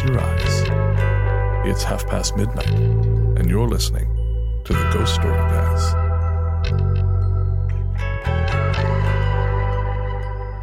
Close your eyes. It's half past midnight, and you're listening to the Ghost Story Guys.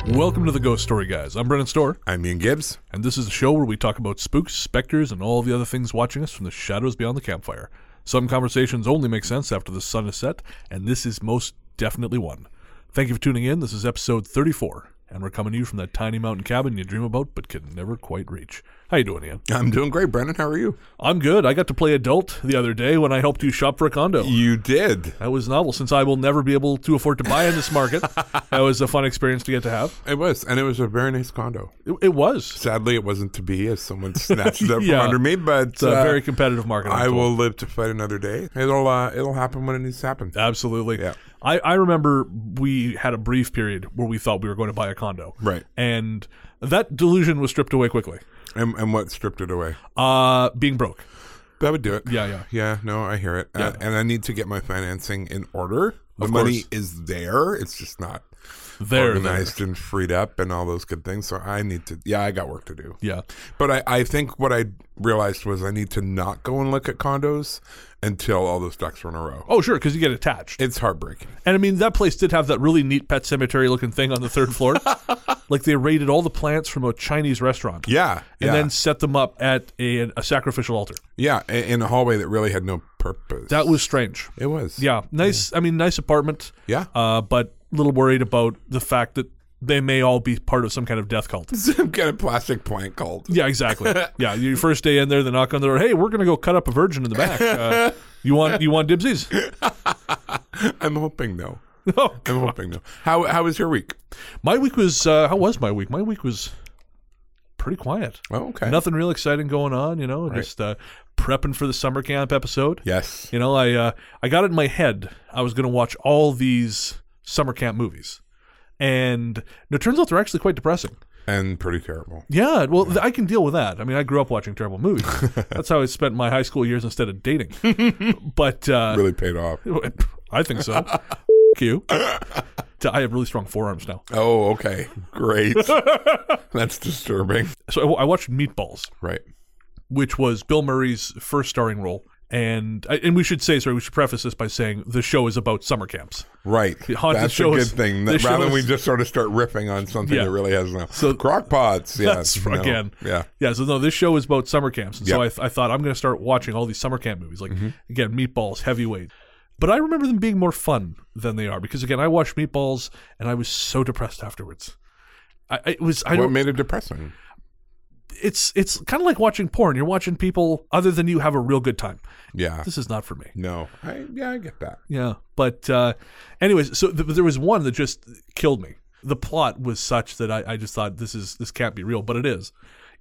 Welcome to the Ghost Story Guys. I'm Brennan Storr, I'm Ian Gibbs. and this is a show where we talk about spooks, specters, and all the other things watching us from the shadows beyond the campfire. Some conversations only make sense after the sun is set, and this is most definitely one. Thank you for tuning in. This is episode 34, and we're coming to you from that tiny mountain cabin you dream about but can never quite reach. How you doing, Ian? I'm doing great, Brennan. How are you? I'm good. I got to play adult the other day when I helped you shop for a condo. You did. That was novel since I will never be able to afford to buy in this market. that was a fun experience to get to have. It was, and it was a very nice condo. It, it was. Sadly, it wasn't to be, as someone snatched it up Yeah. from under me. But It's a uh, very competitive market. I'm I told. will live to fight another day. It'll uh, it'll happen when it needs to happen. Absolutely. Yeah. I, I remember we had a brief period where we thought we were going to buy a condo. Right. And that delusion was stripped away quickly. And, and what stripped it away? Uh, being broke. That would do it. Yeah, yeah. Yeah, no, I hear it. Yeah. Uh, and I need to get my financing in order. The Of money course. is there. It's just not There, organized and freed up and all those good things. So I need to, yeah, I got work to do. Yeah. But I, I think what I realized was I need to not go and look at condos until all those ducks are in a row. Oh, sure, because you get attached. It's heartbreaking. And I mean, that place did have that really neat pet cemetery looking thing on the third floor. like they raided all the plants from a Chinese restaurant. Yeah. And yeah. then set them up at a, a sacrificial altar. yeah, in a hallway that really had no purpose. That was strange. it was. Yeah. Nice. I mean, nice apartment. Yeah. Uh, but a little worried about the fact that they may all be part of some kind of death cult. Some kind of plastic plant cult. Yeah, exactly. yeah, your first day in there, they knock on the door. Hey, we're gonna go cut up a virgin in the back. Uh, you want you want dibsies? I'm hoping no. Oh, I'm hoping no. How how was your week? my week was uh, how was my week? My week was pretty quiet. Oh, okay. Nothing real exciting going on. You know, Right. just uh, prepping for the summer camp episode. Yes. You know, I uh, I got it in my head I was gonna watch all these summer camp movies, and it turns out they're actually quite depressing. And pretty terrible. Yeah, well, th- I can deal with that. I mean, I grew up watching terrible movies. That's how I spent my high school years instead of dating. but uh, Really paid off. I think so. F- you. I have really strong forearms now. Oh, okay. Great. That's disturbing. So I, I watched Meatballs, Right. which was Bill Murray's first starring role. And and we should say, sorry, we should preface this by saying the show is about summer camps. Right. haunted That's a good is- thing. That, rather than we just sort of start riffing on something Yeah. that really has no. So- crock pots. Yeah. That's no, again. Yeah. Yeah, so no, this show is about summer camps, and so I, th- I thought I'm going to start watching all these summer camp movies, like Mm-hmm. again, Meatballs, Heavyweight. But I remember them being more fun than they are because again, I watched Meatballs and I was so depressed afterwards. I I- it was I What made it depressing? It's it's kind of like watching porn. You're watching people other than you have a real good time. Yeah. This is not for me. No. I, yeah, I get that. Yeah, but uh, anyways, so th- there was one that just killed me. The plot was such that I, I just thought this is this can't be real, but it is.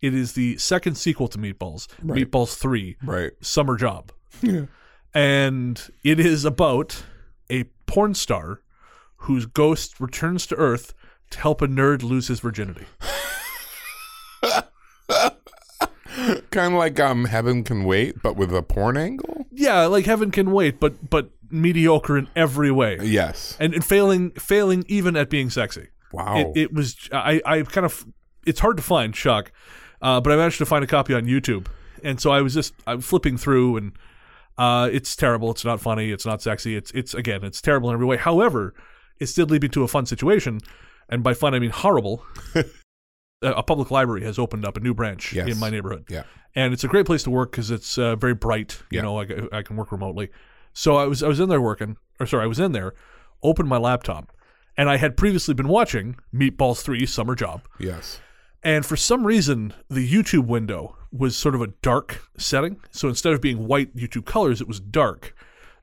It is the second sequel to Meatballs, Meatballs Three, Right. Summer Job, Yeah. and it is about a porn star whose ghost returns to Earth to help a nerd lose his virginity. Kind of like um, Heaven Can Wait, but with a porn angle? Yeah, like Heaven Can Wait, but but mediocre in every way, Yes. and, and failing failing even at being sexy. Wow. It, it was I I kind of it's hard to find Chuck. Uh, but I managed to find a copy on YouTube, and so I was just I'm flipping through, and uh, it's terrible. It's not funny. It's not sexy. It's it's again, it's terrible in every way. However, it did lead me to a fun situation, and by fun I mean horrible. a a public library has opened up a new branch Yes. in my neighborhood Yeah. and it's a great place to work because it's uh, very bright. You Yeah. know, I, I can work remotely. So I was I was in there working, or sorry, I was in there, opened my laptop, and I had previously been watching Meatballs Three Summer Job, Yes. and for some reason the YouTube window was sort of a dark setting. So instead of being white YouTube colors, it was dark,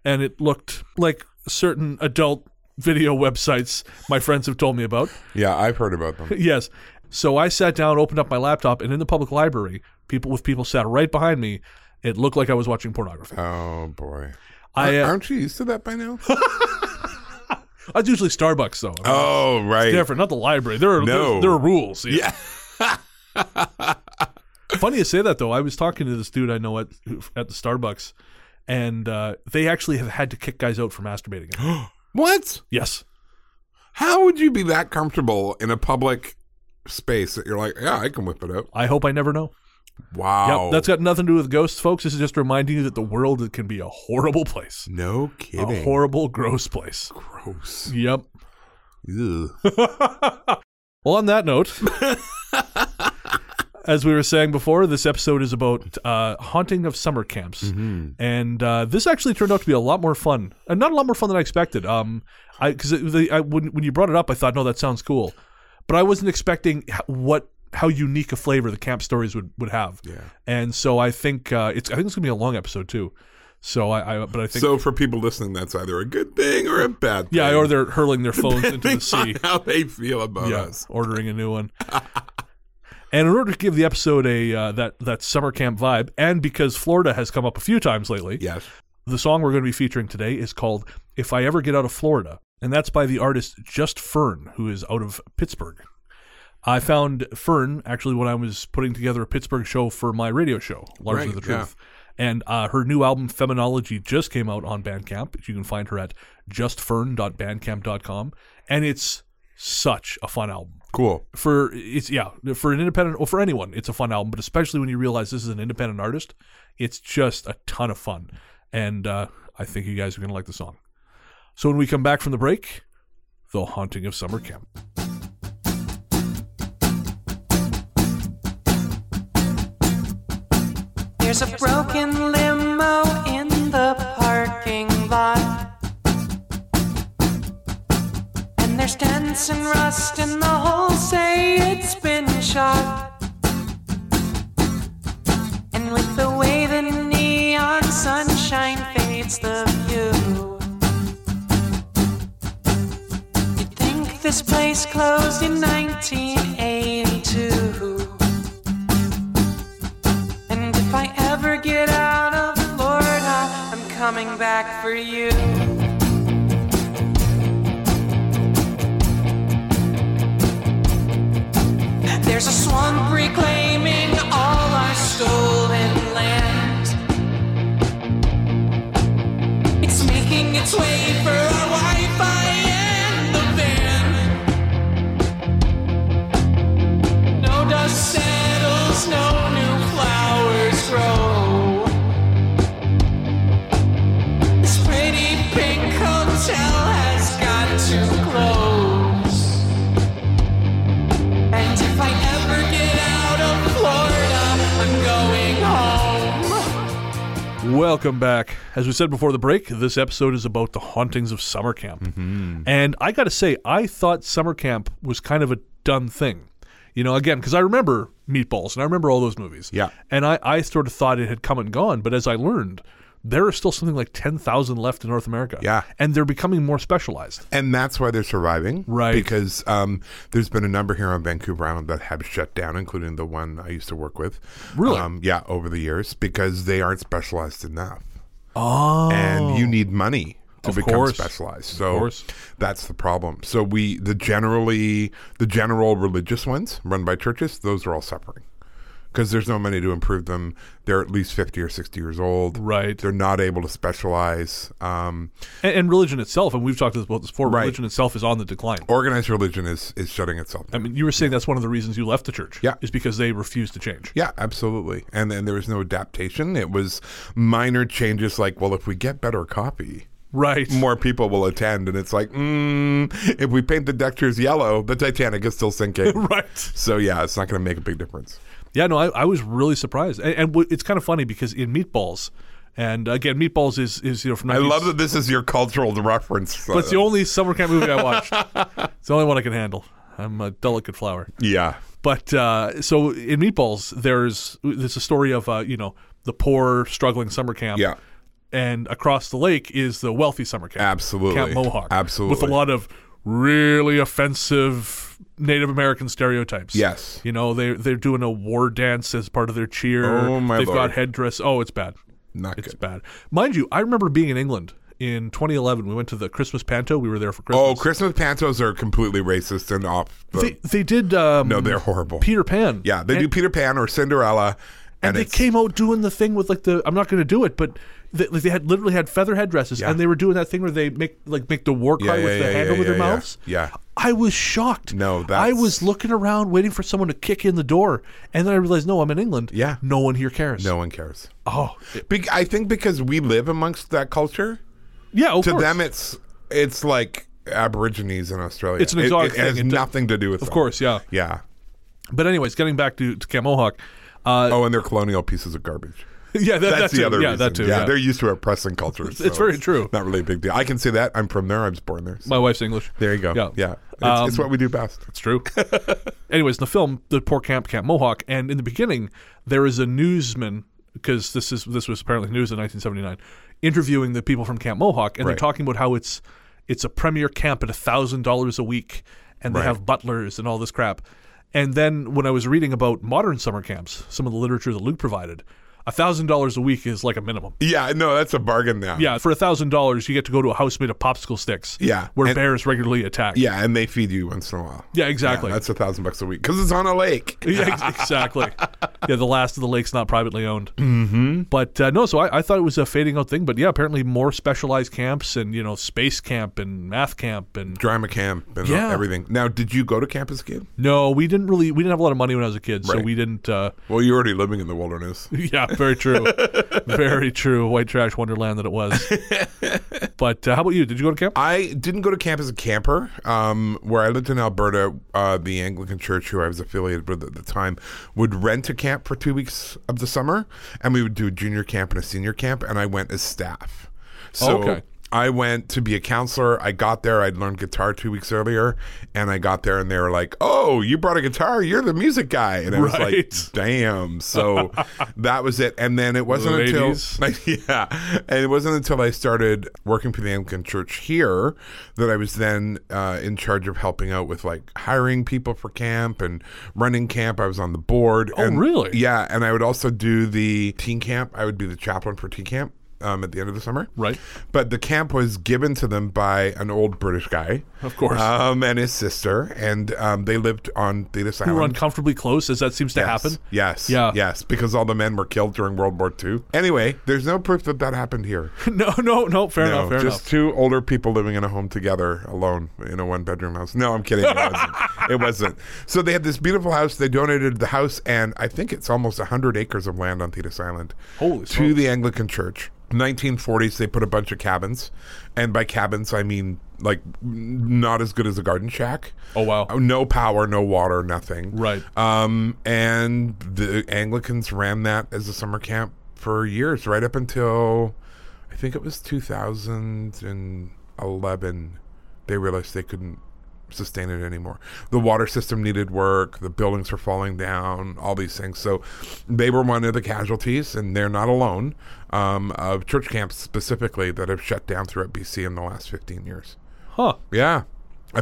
and it looked like certain adult video websites my friends have told me about. Yeah, I've heard about them. yes. So I sat down, opened up my laptop, and in the public library, people with people sat right behind me. It looked like I was watching pornography. Oh boy. I uh, Aren't you used to that by now? that's usually Starbucks though. I mean, oh, right. different, not the library. There are No. there, there are rules. Yeah. Funny to say that though. I was talking to this dude I know at at the Starbucks, and uh, they actually have had to kick guys out for masturbating. What? yes. How would you be that comfortable in a public space that you're like, yeah, I can whip it out? I hope I never know. Wow. Yep, that's got nothing to do with ghosts, folks. This is just reminding you that the world can be a horrible place, no kidding. a horrible, gross place. Gross. Yep. Well, on that note, as we were saying before, this episode is about uh, haunting of summer camps, and uh, this actually turned out to be a lot more fun, and not a lot more fun than I expected. Um, I because I, when when you brought it up, I thought, no, that sounds cool, but I wasn't expecting what how unique a flavor the camp stories would would have. Yeah. and so I think uh, it's I think it's gonna be a long episode too. So I, I but I think So for people listening, that's either a good thing or a bad thing. yeah, or they're hurling their phones into the sea. how they feel about yeah, us. ordering a new one. and in order to give the episode a uh, that that summer camp vibe, and because Florida has come up a few times lately, Yes. the song we're going to be featuring today is called "If I Ever Get Out of Florida," and that's by the artist Just Fern, who is out of Pittsburgh. I found Fern actually when I was putting together a Pittsburgh show for my radio show, Largely Right, the yeah. Truth. And uh, her new album, Feminology, just came out on Bandcamp. You can find her at justfern.bandcamp.com. And it's such a fun album Cool. for it's yeah for an independent or for anyone it's a fun album but especially when you realize this is an independent artist it's just a ton of fun and uh, i think you guys are going to like the song so when we come back from the break the haunting of summer camp There's a broken limo in the parking lot. And there's dents and rust, and the holes say it's been shot. And with the way the neon sunshine fades the view, this place closed in 1982. And if I ever get out of Florida, I'm coming back for you. There's a swamp reclaiming all our stolen land. It's making its way for our Wi-Fi welcome back. As we said before the break this episode is about the hauntings of summer camp. Mm-hmm. And i gotta say i thought summer camp was kind of a done thing you know again because i remember meatballs and i remember all those movies Yeah. and I, I sort of thought it had come and gone but as i learned there are still something like 10,000 left in North America. Yeah. And they're becoming more specialized. And that's why they're surviving. Right. Because um, there's been a number here on Vancouver Island that have shut down, including the one I used to work with. Really? Um, yeah, over the years, because they aren't specialized enough. Oh. And you need money to Of become course. specialized. So that's the problem. So we, the generally, the general religious ones run by churches, those are all suffering. because there's no money to improve them. They're at least 50 or 60 years old. Right. They're not able to specialize. Um, And, and religion itself, and we've talked about this before. Right. Religion itself is on the decline. organized religion is is shutting itself I mean, you were saying that's one of the reasons you left the church. Yeah. is because they refuse to change. Yeah, absolutely. And then there was no adaptation. It was minor changes like, well, if we get better copy, Right. more people will attend. And it's like, mm, if we paint the deck chairs yellow, the Titanic is still sinking. Right. So yeah, it's not going to make a big difference. Yeah, no, I, I was really surprised, and, and w- it's kind of funny because in Meatballs, and again, Meatballs is is you know from I love that this is your cultural reference. but it's the only summer camp movie I watched. it's the only one I can handle. I'm a delicate flower. yeah. But uh, so in Meatballs, there's there's a story of uh, you know the poor struggling summer camp. Yeah. And across the lake is the wealthy summer camp. Absolutely. Camp Mohawk. Absolutely. With a lot of really offensive Native American stereotypes. Yes. You know, they they're doing a war dance as part of their cheer. Oh, my They've Lord. got headdress. Oh, it's bad. Not It's good. bad. Mind you, I remember being in England in 2011. We went to the Christmas Panto. We were there for Christmas. Oh, Christmas pantos are completely racist and off. The, They they did um, no, they're horrible. Peter Pan. yeah, they and, do Peter Pan or Cinderella, and, and, they came out doing the thing with like the I'm not going to do it, but they, like, they had literally had feather headdresses, Yeah. and they were doing that thing where they make like make the war cry Yeah, with yeah, the hand over their mouths. Yeah. I was shocked. No, I was looking around waiting for someone to kick in the door, and then I realized, no, I'm in England. Yeah. no one here cares. No one cares. Oh, Be- I think because we live amongst that culture, yeah. Of to course. them it's it's like Aborigines in Australia. It's an It- exotic It, has thing. It do- nothing to do with. of them. course, yeah. Yeah. But anyways, getting back to to Camp Mohawk. Uh, Oh, and they're colonial pieces of garbage. yeah, that, That's that the other yeah, reason. that too. Yeah, Yeah, they're used to oppressing culture. so it's very true. Not really a big deal. I can say that. I'm from there. I was born there. so- My wife's English. there you go. Yeah. Yeah. It's, Um, it's what we do best. It's true. Anyways, in the film, the poor camp, Camp Mohawk, and in the beginning, there is a newsman because this is this was apparently news in 1979, interviewing the people from Camp Mohawk, and Right. they're talking about how it's it's a premier camp at thousand dollars a week, and they Right. have butlers and all this crap. And then when I was reading about modern summer camps, some of the literature that Luke provided, thousand dollars a week is like a minimum. Yeah. No, that's a bargain now. Yeah, for thousand dollars, you get to go to a house made of popsicle sticks. Yeah, where and- bears regularly attack. Yeah, and they feed you once in a while. Yeah, exactly. Yeah, that's a thousand bucks a week because it's on a lake. yeah, exactly. Yeah, the last of the lake's not privately owned. Mm-hmm. But uh, no, so I, I thought it was a fading out thing. But yeah, apparently more specialized camps and you know space camp and math camp and Drama camp and Yeah. everything. Now, did you go to camp as a kid? no, we didn't really we didn't have a lot of money when I was a kid, so we didn't. Uh, Well, you're already living in the wilderness. yeah, very true, very true. White trash wonderland that it was. but uh, how about you? Did you go to camp? I didn't go to camp as a camper. Um, where I lived in Alberta, uh, the Anglican church, who I was affiliated with at the time, would rent a camp for two weeks of the summer, and we would do a junior camp and a senior camp, and I went as staff. So Okay. I went to be a counselor. I got there. I'd learned guitar two weeks earlier, and I got there, and they were like, "Oh, you brought a guitar. You're the music guy." And I was Right. like, "Damn!" So that was it. And then it wasn't Ladies. until yeah, and it wasn't until I started working for the Anglican Church here that I was then uh, in charge of helping out with like hiring people for camp and running camp. I was on the board. Oh, and, really? Yeah, and I would also do the teen camp. I would be the chaplain for teen camp. Um, at the end of the summer, Right. But the camp was given to them by an old British guy, Of course. um, and his sister, and um, they lived on Thetis we were Island. uncomfortably close, as that seems to Yes. happen. Yes. Yeah. Yes. Because all the men were killed during World War II. Anyway, there's no proof that that happened here. no, no, no. Fair no, enough. Fair just enough. two older people living in a home together, alone in a one bedroom house. No, I'm kidding. It wasn't. it wasn't. So they had this beautiful house. They donated the house, and I think it's almost 100 acres of land on Thetis Island Holy to smokes. the Anglican Church. 1940s, they put a bunch of cabins, and by cabins I mean like not as good as a garden shack. Oh wow. No power, no water, nothing. Right. Um, and the Anglicans ran that as a summer camp for years, right up until I think it was 2011. They realized they couldn't sustain it anymore. The water system needed work, the buildings were falling down, all these things. So they were one of the casualties, and they're not alone, um, of church camps specifically that have shut down throughout BC in the last 15 years. Huh. Yeah.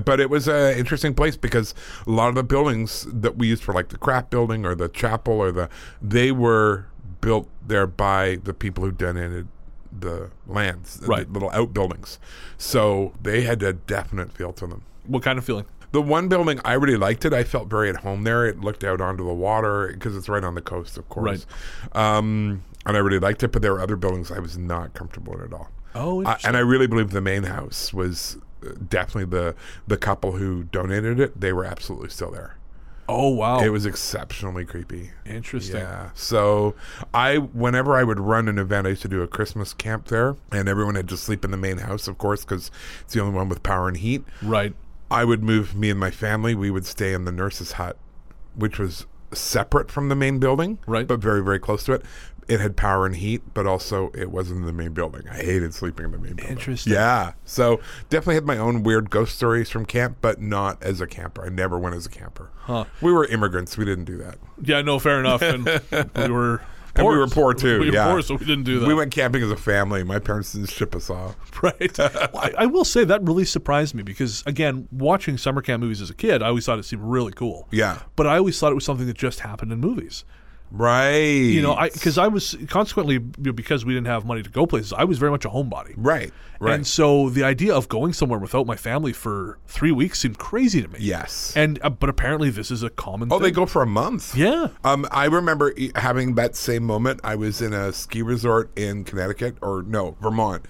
But it was an interesting place because a lot of the buildings that we used for like the craft building or the chapel or the they were built there by the people who donated the lands, the Right. little outbuildings. So they had a definite feel to them. What kind of feeling? The one building I really liked it. I felt very at home there. It looked out onto the water because it's right on the coast, of course. Um, and I really liked it. But there were other buildings I was not comfortable in at all. Oh, and I really believe the main house was uh, definitely the the couple who donated it. They were absolutely still there. oh wow, It was exceptionally creepy. interesting. Yeah. So I, whenever I would run an event, I used to do a Christmas camp there, and everyone had to sleep in the main house, of course, because it's the only one with power and heat. Right. I would move me and my family. We would stay in the nurse's hut, which was separate from the main building, Right. But very, very close to it. It had power and heat, but also it wasn't in the main building. I hated sleeping in the main building. Interesting. Yeah. So definitely had my own weird ghost stories from camp, but not as a camper. I never went as a camper. Huh. We were immigrants. We didn't do that. Yeah. No. Fair enough. And we were. And we were poor too. We were yeah. poor, so we didn't do that. We went camping as a family. My parents didn't ship us off. right. Well, I, I will say that really surprised me because, again, watching summer camp movies as a kid, I always thought it seemed really cool. Yeah. But I always thought it was something that just happened in movies. Right. You know, I because I was consequently you know, because we didn't have money to go places. I was very much a homebody. Right. Right. And so the idea of going somewhere without my family for three weeks seemed crazy to me. yes. And uh, but apparently this is a common. oh, thing. they go for a month. Yeah. Um, I remember e- having that same moment. I was in a ski resort in Connecticut, or no, Vermont,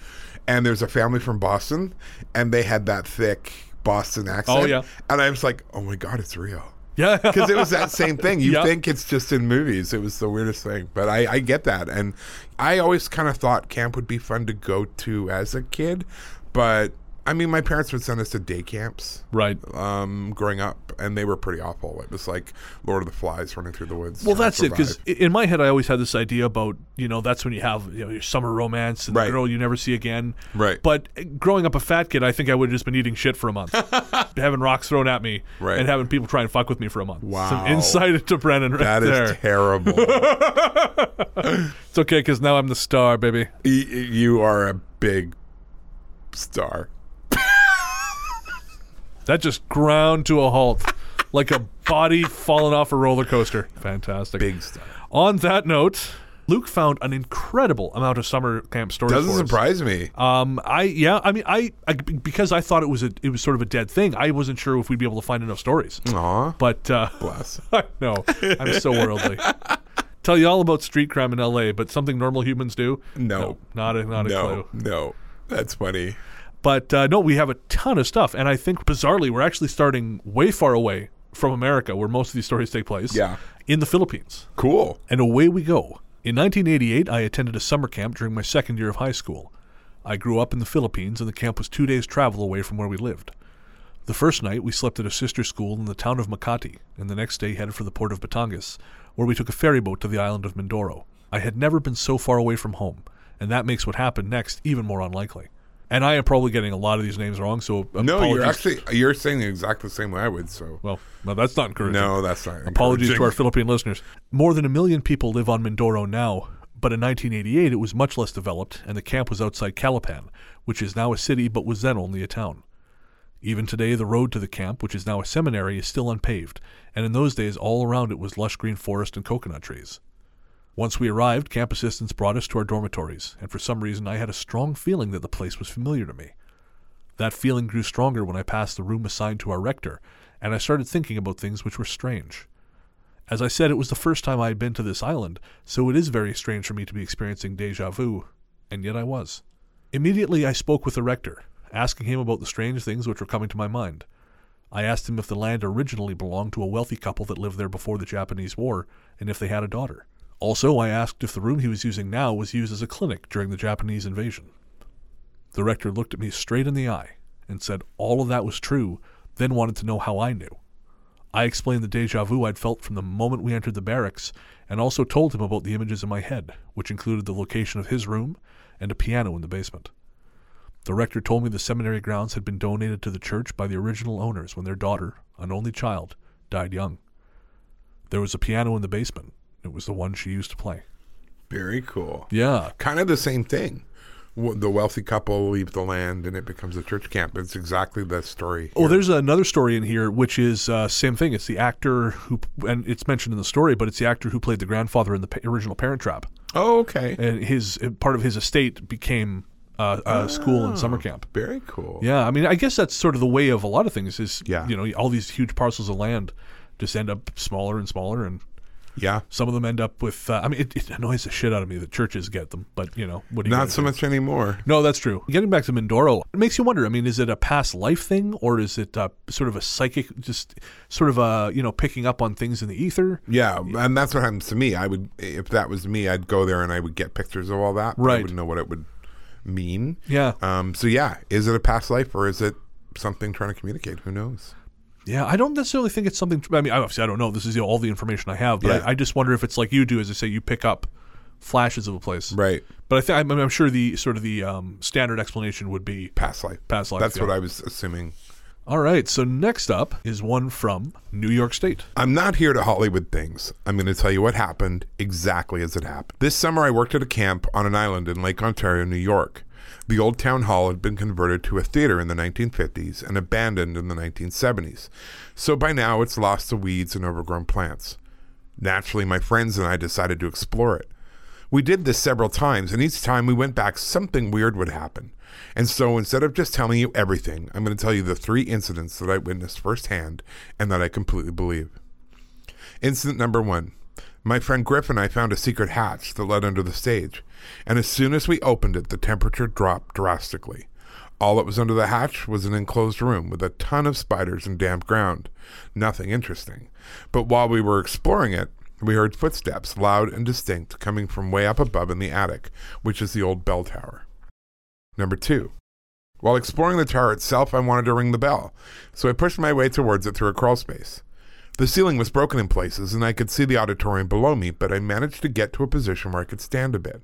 and there's a family from Boston, and they had that thick Boston accent. Oh, yeah. And I was like, oh my god, it's real. Yeah. Because it was that same thing. You Yeah. think it's just in movies. It was the weirdest thing. But I, I get that. And I always kind of thought camp would be fun to go to as a kid. But I mean, my parents would send us to day camps right. um, growing up, and they were pretty awful. It was like Lord of the Flies running through the woods. Well, that's it. Because in my head, I always had this idea about you know that's when you have you know your summer romance and Right. the girl you never see again. Right. But growing up a fat kid, I think I would have just been eating shit for a month, having rocks thrown at me, Right. and having people try and fuck with me for a month. Wow. Some insight into Brennan right that is there. terrible. it's okay because now I'm the star, baby. You are a big star. That just ground to a halt, like a body falling off a roller coaster. Fantastic. Big star. On that note. Luke found an incredible amount of summer camp stories. Doesn't surprise me. Um, I yeah, I mean, I, I because I thought it was a it was sort of a dead thing. I wasn't sure if we'd be able to find enough stories. Aw. But uh, Bless. Know I'm so worldly. Tell you all about street crime in L.A., but something normal humans do. No. not a not a No, clue. no. That's funny. But uh, no, we have a ton of stuff, and I think bizarrely we're actually starting way far away from America, where most of these stories take place. Yeah. in the Philippines. Cool. And away we go. In 1988, I attended a summer camp during my second year of high school. I grew up in the Philippines, and the camp was two days' travel away from where we lived. The first night, we slept at a sister school in the town of Makati, and the next day headed for the port of Batangas, where we took a ferry boat to the island of Mindoro. I had never been so far away from home, and that makes what happened next even more unlikely. And I am probably getting a lot of these names wrong, so No, you're actually you're saying exactly the same way I would. So well, no, that's not encouraging. no, that's not. Apologies to our. Philippine listeners. More than a million people live on Mindoro now, but in 1988 it was much less developed, and the camp was outside Calapan, which is now a city but was then only a town. Even today, the road to the camp, which is now a seminary, is still unpaved, and in those days all around it was lush green forest and coconut trees. Once we arrived, camp assistants brought us to our dormitories, and for some reason I had a strong feeling that the place was familiar to me. That feeling grew stronger when I passed the room assigned to our rector, and I started thinking about things which were strange. As I said, it was the first time I had been to this island, so it is very strange for me to be experiencing deja vu, and yet I was. Immediately I spoke with the rector, asking him about the strange things which were coming to my mind. I asked him if the land originally belonged to a wealthy couple that lived there before the Japanese War, and if they had a daughter. Also, I asked if the room he was using now was used as a clinic during the Japanese invasion. The rector looked at me straight in the eye and said all of that was true, then wanted to know how I knew. I explained the deja vu I'd felt from the moment we entered the barracks, and also told him about the images in my head, which included the location of his room and a piano in the basement. The rector told me the seminary grounds had been donated to the church by the original owners when their daughter, an only child, died young. There was a piano in the basement. It was the one she used to play. Very cool. Yeah. Kind of the same thing. The wealthy couple leave the land and it becomes a church camp. It's exactly that story. Oh, there's another story in here, which is uh, same thing. It's the actor who, and it's mentioned in the story, but it's the actor who played the grandfather in the original Parent Trap, Oh, okay. and his part of his estate became uh, uh, school and summer camp. Very cool. Yeah, I mean, I guess that's sort of the way of a lot of things. Is Yeah. you know, all these huge parcels of land just end up smaller and smaller, and Yeah. some of them end up with. Uh, I mean, it, it annoys the shit out of me that churches get them, but you know, what do you Not so do? much anymore. No, that's true. Getting back to Mindoro, it makes you wonder. I mean, is it a past life thing, or is it uh, sort of a psychic, just sort of a you know picking up on things in the ether? Yeah, and that's what happens to me. I would, if that was me, I'd go there and I would get pictures of all that. but I wouldn't know what it would mean. Yeah, Um. So yeah, is it a past life or is it something trying to communicate? Who knows? Yeah. I don't necessarily think it's something. I mean, obviously, I don't know. This is all the information I have, but Yeah. I, I just wonder if it's like you do, as I say, you pick up flashes of a place, Right. But I think I'm, I'm sure the sort of the um, standard explanation would be Past life. past life. That's yeah. what I was assuming. All right. So next up is one from New York State. I'm not here to Hollywood things. I'm going to tell you what happened exactly as it happened. This summer, I worked at a camp on an island in Lake Ontario, New York. The old town hall had been converted to a theater in the 1950s and abandoned in the 1970s. So by now, it's lost to weeds and overgrown plants. Naturally, my friends and I decided to explore it. We did this several times, and each time we went back, something weird would happen. And so instead of just telling you everything, I'm going to tell you the three incidents that I witnessed firsthand and that I completely believe. Incident number one. My friend Griff and I found a secret hatch that led under the stage, and as soon as we opened it, the temperature dropped drastically. All that was under the hatch was an enclosed room with a ton of spiders and damp ground. Nothing interesting. But while we were exploring it, we heard footsteps, loud and distinct, coming from way up above in the attic, which is the old bell tower. Number two. While exploring the tower itself, I wanted to ring the bell, so I pushed my way towards it through a crawl space. The ceiling was broken in places, and I could see the auditorium below me, but I managed to get to a position where I could stand a bit.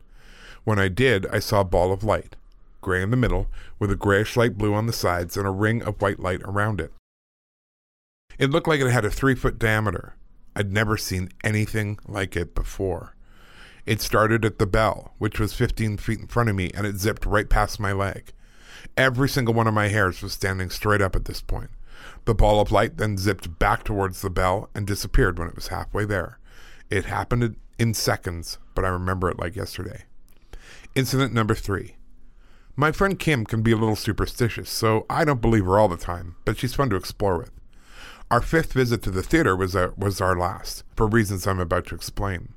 When I did, I saw a ball of light, gray in the middle, with a grayish light blue on the sides and a ring of white light around it. It looked like it had a three foot diameter. I'd never seen anything like it before. It started at the bell, which was 15 feet in front of me, and it zipped right past my leg. Every single one of my hairs was standing straight up at this point. The ball of light then zipped back towards the bell and disappeared when it was halfway there. It happened in- in seconds, but I remember it like yesterday. Incident number three. My friend Kim can be a little superstitious, so I don't believe her all the time, but she's fun to explore with. Our fifth visit to the theater was our, was our last, for reasons I'm about to explain.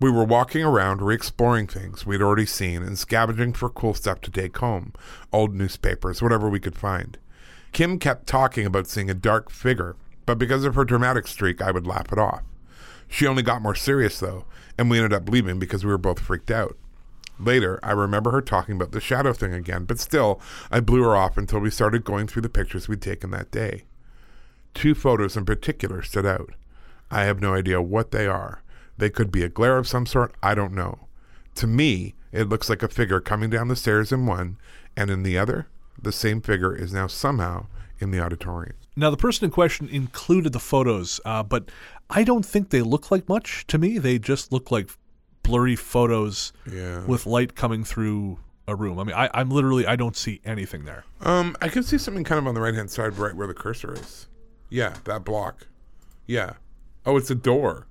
We were walking around, re exploring things we'd already seen and scavenging for cool stuff to take home old newspapers, whatever we could find. Kim kept talking about seeing a dark figure, but because of her dramatic streak, I would laugh it off. She only got more serious, though, and we ended up leaving because we were both freaked out. Later, I remember her talking about the shadow thing again, but still, I blew her off until we started going through the pictures we'd taken that day. Two photos in particular stood out. I have no idea what they are. They could be a glare of some sort, I don't know. To me, it looks like a figure coming down the stairs in one, and in the other, the same figure is now somehow in the auditorium. Now, the person in question included the photos, uh, but I don't think they look like much to me. They just look like blurry photos Yeah. with light coming through a room. I mean, I, I'm literally, I don't see anything there. Um, I can see something kind of on the right hand side, right where the cursor is. Yeah, that block. Yeah. Oh, it's a door.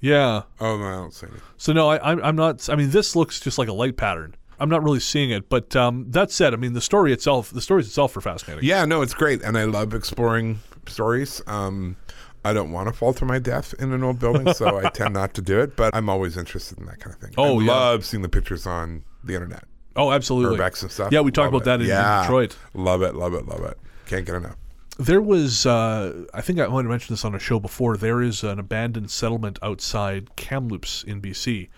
Yeah. Oh no, I don't see anything. So no, I, I'm, I'm not. I mean, this looks just like a light pattern. I'm not really seeing it. But um, that said, I mean, the story itself, the stories itself are fascinating. Yeah, no, it's great, and I love exploring stories. Um, I don't want to fall to my death in an old building, so I tend not to do it. But I'm always interested in that kind of thing. Oh, I yeah. love seeing the pictures on the internet, Oh, absolutely. Urbex and stuff. Yeah, we talked Love about that it. in, in yeah. Detroit. Love it, love it, love it. Can't get enough. There was, uh, I think I might have mentioned this on a show before. There is an abandoned settlement outside Kamloops in BC.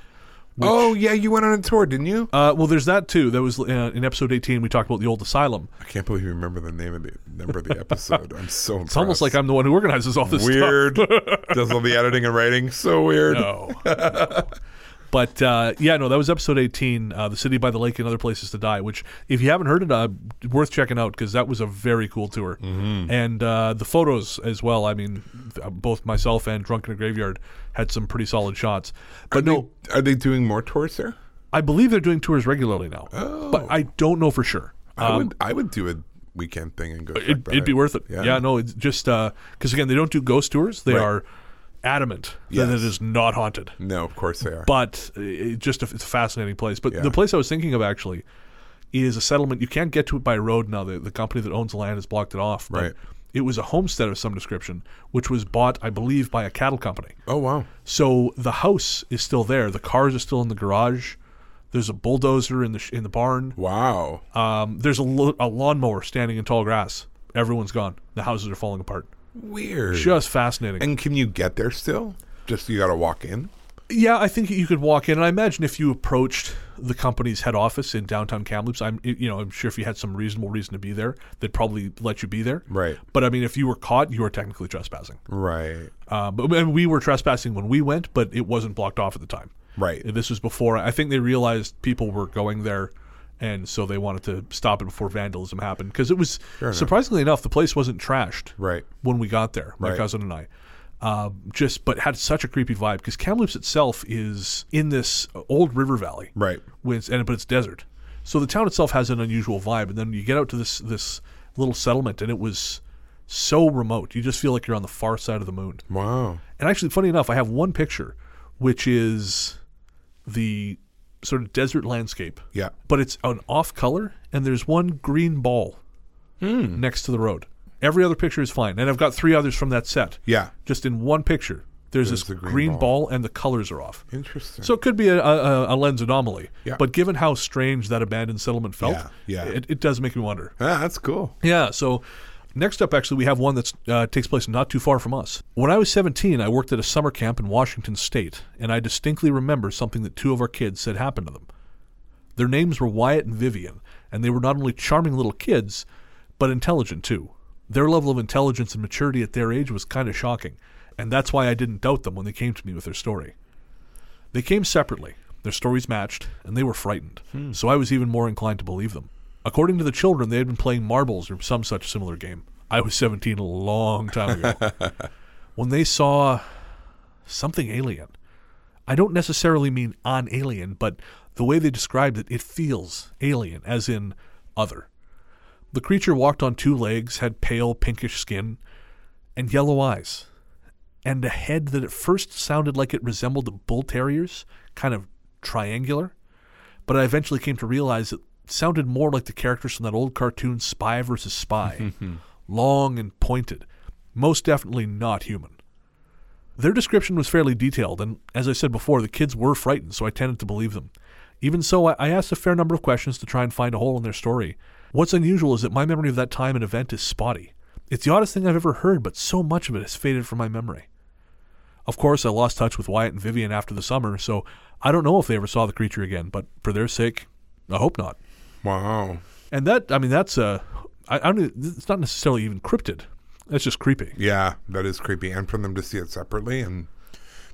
Oh yeah, you went on a tour, didn't you? Uh, well, there's that too. That was uh, in episode 18. We talked about the old asylum. I can't believe you remember the name of the number of the episode. I'm so impressed. It's almost like I'm the one who organizes all this weird. Does all the editing and writing. So weird. stuff. No. but uh, yeah, no, that was episode 18, uh, the city by the lake and other places to die. Which, if you haven't heard it, uh, worth checking out because that was a very cool tour. Mm-hmm. And uh, the photos as well. I mean, th- both myself and Drunk in a Graveyard had some pretty solid shots. But no, Are they doing more tours there? I believe they're doing tours regularly now, but I don't know for sure. I would. I would do a weekend thing and go. Um, It, it'd be worth it. Yeah. no, it's just because again, they don't do ghost tours. They Right. are adamant that it is not haunted. No, of course they are. But it just a, it's a fascinating place. But Yeah. the place I was thinking of actually, is a settlement. You can't get to it by road now. The, the company that owns the land has blocked it off. But Right. It was a homestead of some description, which was bought, I believe, by a cattle company. Oh wow. So the house is still there. The cars are still in the garage. There's a bulldozer in the sh- in the barn. Wow. Um, there's a, lo- a lawnmower standing in tall grass. Everyone's gone. The houses are falling apart. Weird. Just fascinating. and can you get there still? Just you got to walk in. Yeah, I think you could walk in, and I imagine if you approached the company's head office in downtown Kamloops, I'm you know I'm sure if you had some reasonable reason to be there, they'd probably let you be there. Right. But I mean, if you were caught, you were technically trespassing. Right. Uh, but and we were trespassing when we went, but it wasn't blocked off at the time. Right. This was before. I think they realized people were going there, and so they wanted to stop it before vandalism happened. Because it was enough. surprisingly enough, the place wasn't trashed Right. when we got there. My Right. cousin and I. Uh, just but had such a creepy vibe because Kamloops itself is in this old river valley, Right. with, and but it's desert. So the town itself has an unusual vibe, and then you get out to this this little settlement, and it was so remote. You just feel like you're on the far side of the moon. Wow. And actually, funny enough, I have one picture, which is the sort of desert landscape, Yeah. but it's an off color, and there's one green ball Hmm. next to the road. Every other picture is fine, and I've got three others from that set. Yeah. Just in one picture, there's, There's this the green, green ball. ball. and the colors are off. Interesting. So it could be a, a, a lens anomaly. Yeah. But given how strange that abandoned settlement felt, Yeah, yeah. It, it does make me wonder. ah, that's cool. Yeah. So next up, actually, we have one that uh, takes place not too far from us. When I was 17, I worked at a summer camp in Washington State, and I distinctly remember something that two of our kids said happened to them. Their names were Wyatt and Vivian, and they were not only charming little kids, but intelligent too. Their level of intelligence and maturity at their age was kind of shocking, and that's why I didn't doubt them when they came to me with their story. They came separately, their stories matched, and they were frightened, so I was even more inclined to believe them. According to the children, they had been playing marbles or some such similar game. I was 17 a long time ago. when they saw something alien, I don't necessarily mean on alien, but the way they described it, it feels alien, as in other. The creature walked on two legs, had pale pinkish skin, and yellow eyes, and a head that at first sounded like it resembled a bull terrier's, kind of triangular. But I eventually came to realize it sounded more like the characters from that old cartoon Spy versus Spy, long and pointed, most definitely not human. Their description was fairly detailed, and as I said before, the kids were frightened, so I tended to believe them. Even so, I- I asked a fair number of questions to try and find a hole in their story. What's unusual is that my memory of that time and event is spotty. It's the oddest thing I've ever heard, but so much of it has faded from my memory. Of course, I lost touch with Wyatt and Vivian after the summer, so I don't know if they ever saw the creature again, but for their sake, I hope not. Wow. And that, I mean, that's uh, I, I don't. It's not necessarily even cryptid. That's just creepy. Yeah, that is creepy. And for them to see it separately and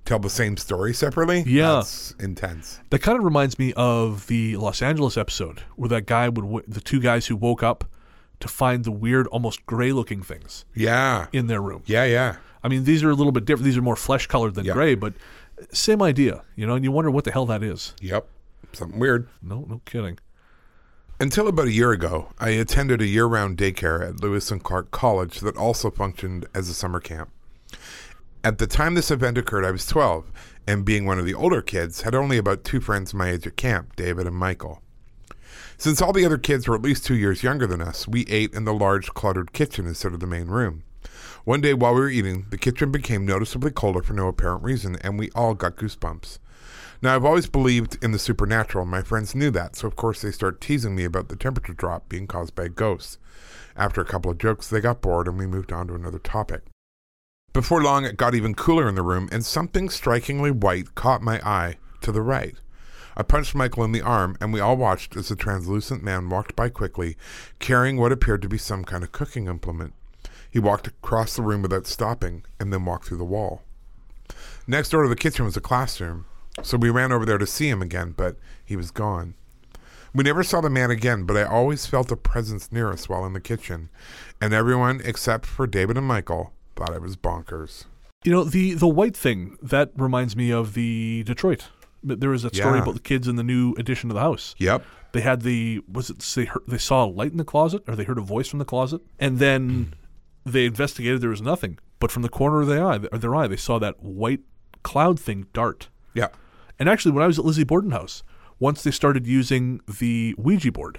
tell the same story separately, Yeah. that's intense. That kind of reminds me of the Los Angeles episode where that guy would, w- the two guys who woke up to find the weird, almost gray-looking things Yeah. in their room. Yeah, yeah. I mean, these are a little bit different. These are more flesh-colored than Yeah. gray, but same idea, you know. And you wonder what the hell that is. Yep. Something weird. No, no kidding. Until about a year ago, I attended a year round daycare at Lewis and Clark College that also functioned as a summer camp. At the time this event occurred, I was 12, and being one of the older kids, had only about two friends my age at camp, David and Michael. Since all the other kids were at least two years younger than us, we ate in the large cluttered kitchen instead of the main room. One day while we were eating, the kitchen became noticeably colder for no apparent reason, and we all got goosebumps. Now, I've always believed in the supernatural. and My friends knew that, so of course they start teasing me about the temperature drop being caused by ghosts. After a couple of jokes, they got bored and we moved on to another topic. Before long, it got even cooler in the room, and something strikingly white caught my eye to the right. I punched Michael in the arm, and we all watched as a translucent man walked by quickly, carrying what appeared to be some kind of cooking implement. He walked across the room without stopping, and then walked through the wall. Next door to the kitchen was a classroom, so we ran over there to see him again, but he was gone. We never saw the man again, but I always felt a presence near us while in the kitchen, and everyone except for David and Michael thought I was bonkers. You know, the the white thing that reminds me of the Detroit. There was that story Yeah. about the kids in the new addition to the house. Yep. They had the was it they heard, they saw a light in the closet or they heard a voice from the closet and then hmm. they investigated there was nothing but from the corner of their eye their eye they saw that white cloud thing dart Yep. And actually when I was at Lizzie Borden house once they started using the Ouija board,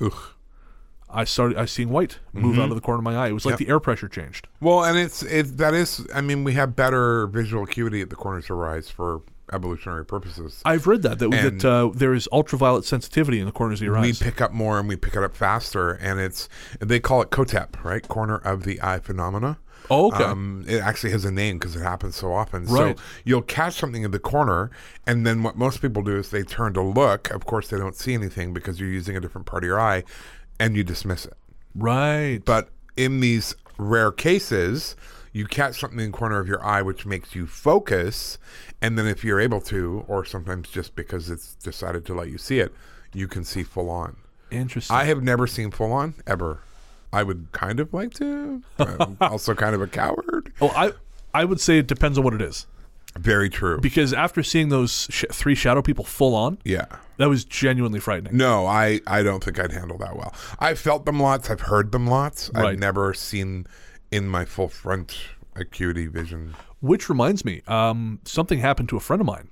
I started I seeing white move out of the corner of my eye. It was like Mm-hmm. Yep. the air pressure changed. Well, and it's it that is. I mean, we have better visual acuity at the corners of our eyes for evolutionary purposes. I've read that that, And- that uh, there is ultraviolet sensitivity in the corners of your we eyes. We pick up more and we pick it up faster, and it's they call it COTEP, right? Corner of the eye phenomena. Oh, okay. Um, it actually has a name because it happens so often. Right. So you'll catch something in the corner, and then what most people do is they turn to look. Of course, they don't see anything because you're using a different part of your eye, and you dismiss it. right. But in these rare cases, you catch something in the corner of your eye which makes you focus, and then if you're able to, or sometimes just because it's decided to let you see it, you can see full on. Interesting. I have never seen full on ever. I would kind of like to. I'm also kind of a coward. oh, I I would say it depends on what it is Very true. because after seeing those sh- three shadow people full on, yeah. that was genuinely frightening. No, I, I don't think I'd handle that well. I've felt them lots. I've heard them lots. Right. I've never seen in my full front acuity vision. Which reminds me, um, something happened to a friend of mine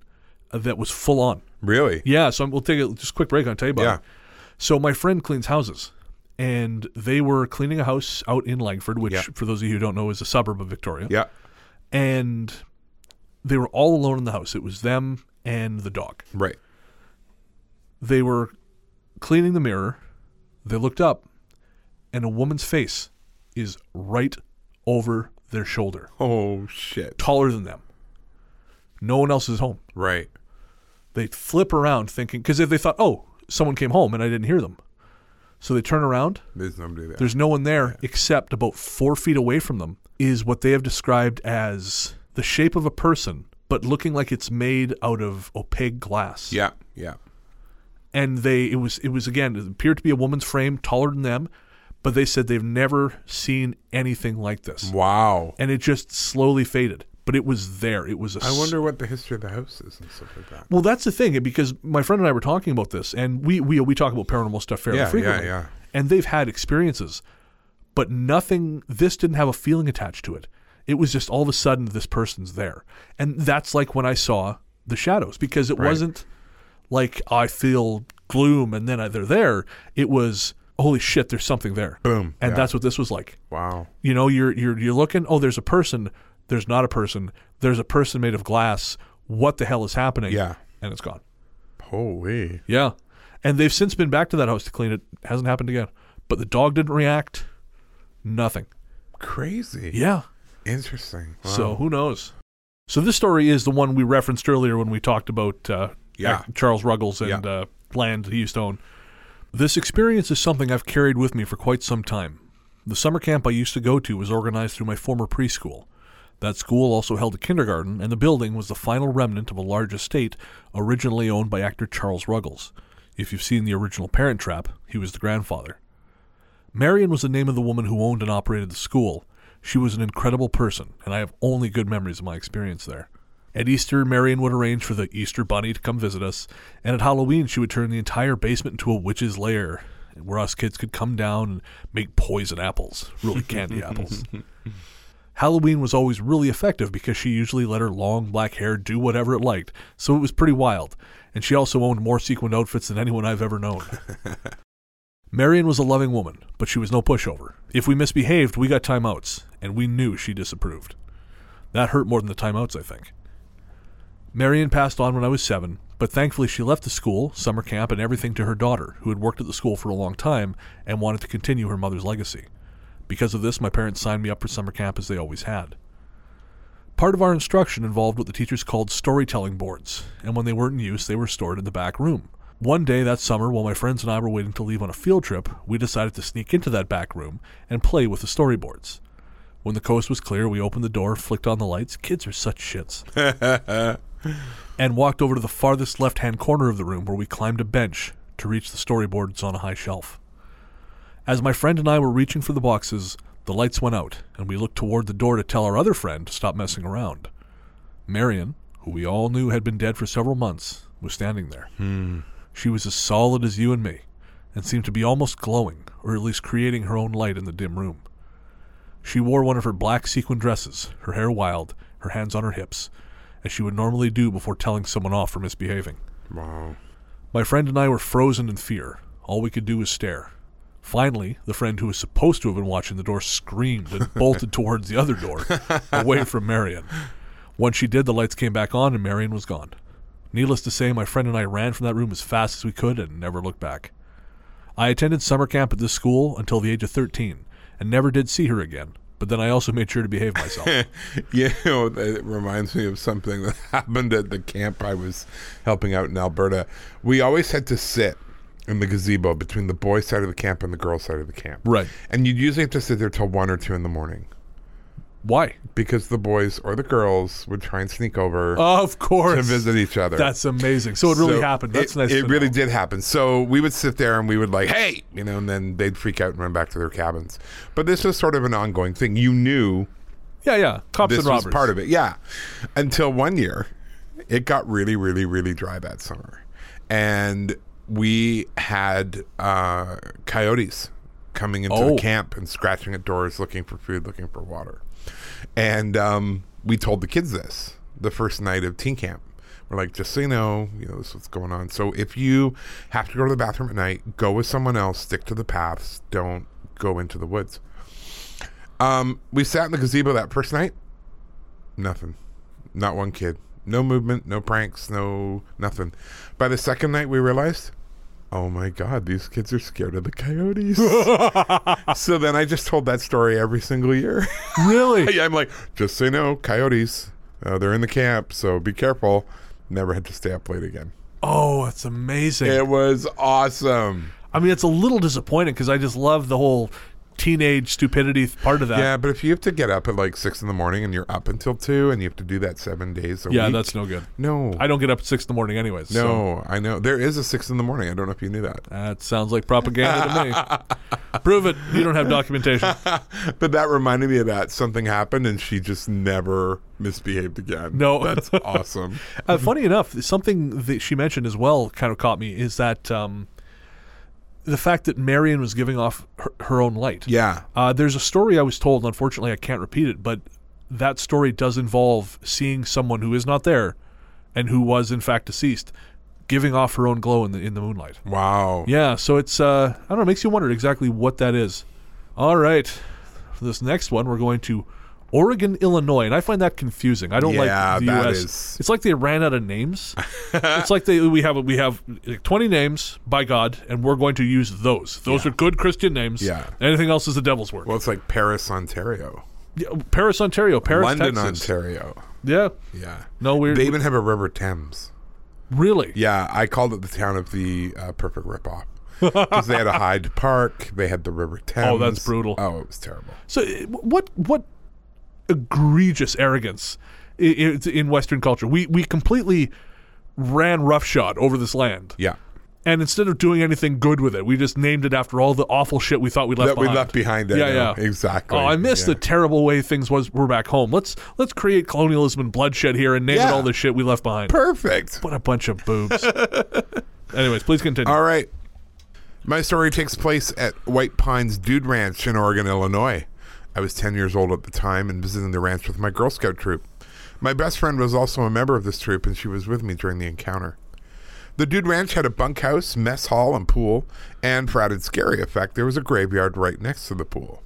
that was full on. Really? Yeah, so we'll take a just quick break. I'll tell you about Yeah. it. So my friend cleans houses, and they were cleaning a house out in Langford, which, Yeah. for those of you who don't know, is a suburb of Victoria. Yeah. And they were all alone in the house. It was them and the dog. Right. They were cleaning the mirror. They looked up, and a woman's face is right over their shoulder, Oh shit. taller than them. No one else is home. Right. They flip around thinking, because if they thought, oh, someone came home and I didn't hear them. So they turn around. There's nobody there. There's no one there except about four feet away from them is what they have described as the shape of a person, but looking like it's made out of opaque glass. yeah. Yeah. And they, it was, it was again, it appeared to be a woman's frame, taller than them, but they said they've never seen anything like this. Wow. And it just slowly faded, but it was there. It was A I wonder what the history of the house is and stuff like that. Well, that's the thing because my friend and I were talking about this, and we we we talk about paranormal stuff fairly Yeah, yeah, frequently. yeah. And they've had experiences, but nothing. This didn't have a feeling attached to it. It was just all of a sudden this person's there, and that's like when I saw the shadows because it Right. wasn't like I feel gloom and then they're there. It was holy shit, there's something there. Boom. And Yeah. that's what this was like. Wow. You know, you're you're you're looking. Oh, there's a person. There's not a person. There's a person made of glass. What the hell is happening? Yeah. and it's gone. Holy. Yeah, and they've since been back to that house to clean it. Hasn't happened again. But the dog didn't react. Nothing. Crazy. Yeah. Interesting. Wow. So who knows? So this story is the one we referenced earlier when we talked about uh, Yeah. Charles Ruggles and Yeah. uh, land he used to own. This experience is something I've carried with me for quite some time. The summer camp I used to go to was organized through my former preschool. That school also held a kindergarten, and the building was the final remnant of a large estate originally owned by actor Charles Ruggles. If you've seen the original Parent Trap, he was the grandfather. Marion was the name of the woman who owned and operated the school. She was an incredible person, and I have only good memories of my experience there. At Easter, Marion would arrange for the Easter Bunny to come visit us, and at Halloween, she would turn the entire basement into a witch's lair, where us kids could come down and make poison apples, really candy apples. Halloween was always really effective because she usually let her long black hair do whatever it liked, so it was pretty wild. And she also owned more sequined outfits than anyone I've ever known. Marion was a loving woman, but she was no pushover. If we misbehaved, we got timeouts, and we knew she disapproved. That hurt more than the timeouts, I think. Marion passed on when I was seven, but thankfully she left the school, summer camp, and everything to her daughter, who had worked at the school for a long time and wanted to continue her mother's legacy. Because of this, my parents signed me up for summer camp as they always had. Part of our instruction involved what the teachers called storytelling boards, and when they weren't in use, they were stored in the back room. One day that summer, while my friends and I were waiting to leave on a field trip, we decided to sneak into that back room and play with the storyboards. When the coast was clear, we opened the door, flicked on the lights. Kids are such shits. and walked over to the farthest left hand corner of the room where we climbed a bench to reach the storyboards on a high shelf. As my friend and I were reaching for the boxes, the lights went out, and we looked toward the door to tell our other friend to stop messing around. Marion, who we all knew had been dead for several months, was standing there. Hmm. She was as solid as you and me, and seemed to be almost glowing, or at least creating her own light in the dim room. She wore one of her black sequin dresses, her hair wild, her hands on her hips, as she would normally do before telling someone off for misbehaving. Wow. My friend and I were frozen in fear. All we could do was stare. Finally, the friend who was supposed to have been watching the door screamed and bolted towards the other door, away from Marion. Once she did, the lights came back on and Marion was gone. Needless to say, my friend and I ran from that room as fast as we could and never looked back. I attended summer camp at this school until the age of 13 and never did see her again, but then I also made sure to behave myself. You know, it reminds me of something that happened at the camp I was helping out in Alberta. We always had to sit in the gazebo between the boys' side of the camp and the girls' side of the camp. Right. And you'd usually have to sit there till one or two in the morning Why? because the boys or the girls would try and sneak over Of course. to visit each other. That's amazing. So it really So happened. That's it, nice. It really know. did happen. So we would sit there and we would like, hey, you know, and then they'd freak out and run back to their cabins. But this was sort of an ongoing thing. You knew Yeah, yeah. Cops this and was robbers. part of it. Yeah. Until one year, it got really, really, really dry that summer, and we had uh, coyotes coming into Oh. the camp and scratching at doors, looking for food, looking for water, and um, we told the kids this the first night of teen camp. We're like, just so you know, you know, this is what's going on. So if you have to go to the bathroom at night, go with someone else. Stick to the paths. Don't go into the woods. Um, we sat in the gazebo that first night. Nothing. Not one kid. No movement, no pranks, no nothing. By the second night, we realized, oh my God, these kids are scared of the coyotes. so then I just told that story every single year. Really? I'm like, just so you know, coyotes, uh, they're in the camp, so be careful. Never had to stay up late again. Oh, it's amazing. It was awesome. I mean, it's a little disappointing because I just love the whole teenage stupidity part of that. Yeah, but if you have to get up at like six in the morning and you're up until two and you have to do that seven days a Yeah, week. that's no good. no. I don't get up at six in the morning anyways. so No, I know. There is a six in the morning. I don't know if you knew that. that sounds like propaganda to me. Prove it. You don't have documentation. But that reminded me of that. Something happened and she just never misbehaved again. No. That's awesome. Uh, funny enough, something that she mentioned as well kind of caught me is that um, the fact that Marion was giving off her, her own light. Yeah. Uh, there's a story I was told. Unfortunately, I can't repeat it, but that story does involve seeing someone who is not there, and who was in fact deceased, giving off her own glow in the in the moonlight. Wow. Yeah, so it's uh, I don't know, it makes you wonder exactly what that is. All right, for this next one, we're going to Oregon, Illinois, and I find that confusing. I don't Yeah, like the that U.S. is- It's like they ran out of names. it's like they we have we have like, twenty names by God, and we're going to use those. Those are good Christian names. Yeah. Anything else is the devil's work. Well, it's like Paris, Ontario. Yeah, Paris, Ontario, Paris, London, Texas. Ontario. Yeah, Yeah. No, we're- They even have a River Thames. really. Yeah, I called it the town of the uh, perfect ripoff. Because they had a Hyde Park, they had the River Thames. Oh, that's brutal. Oh, it was terrible. So uh, what what egregious arrogance i- i- in Western culture? We we completely ran roughshod over this land, Yeah. and instead of doing anything good with it, we just named it after all the awful shit we thought we left That we left behind, I Yeah, know. yeah, Exactly. Oh, I miss Yeah. the terrible way things was were back home. Let's let's create colonialism and bloodshed here and name it all the shit we left behind. Perfect. what a bunch of boobs. Anyways, please continue. All right. My story takes place at White Pines Dude Ranch in Oregon, Illinois. I was 10 years old at the time and visiting the ranch with my Girl Scout troop. My best friend was also a member of this troop, and she was with me during the encounter. The Dude Ranch had a bunkhouse, mess hall, and pool, and for added scary effect, there was a graveyard right next to the pool.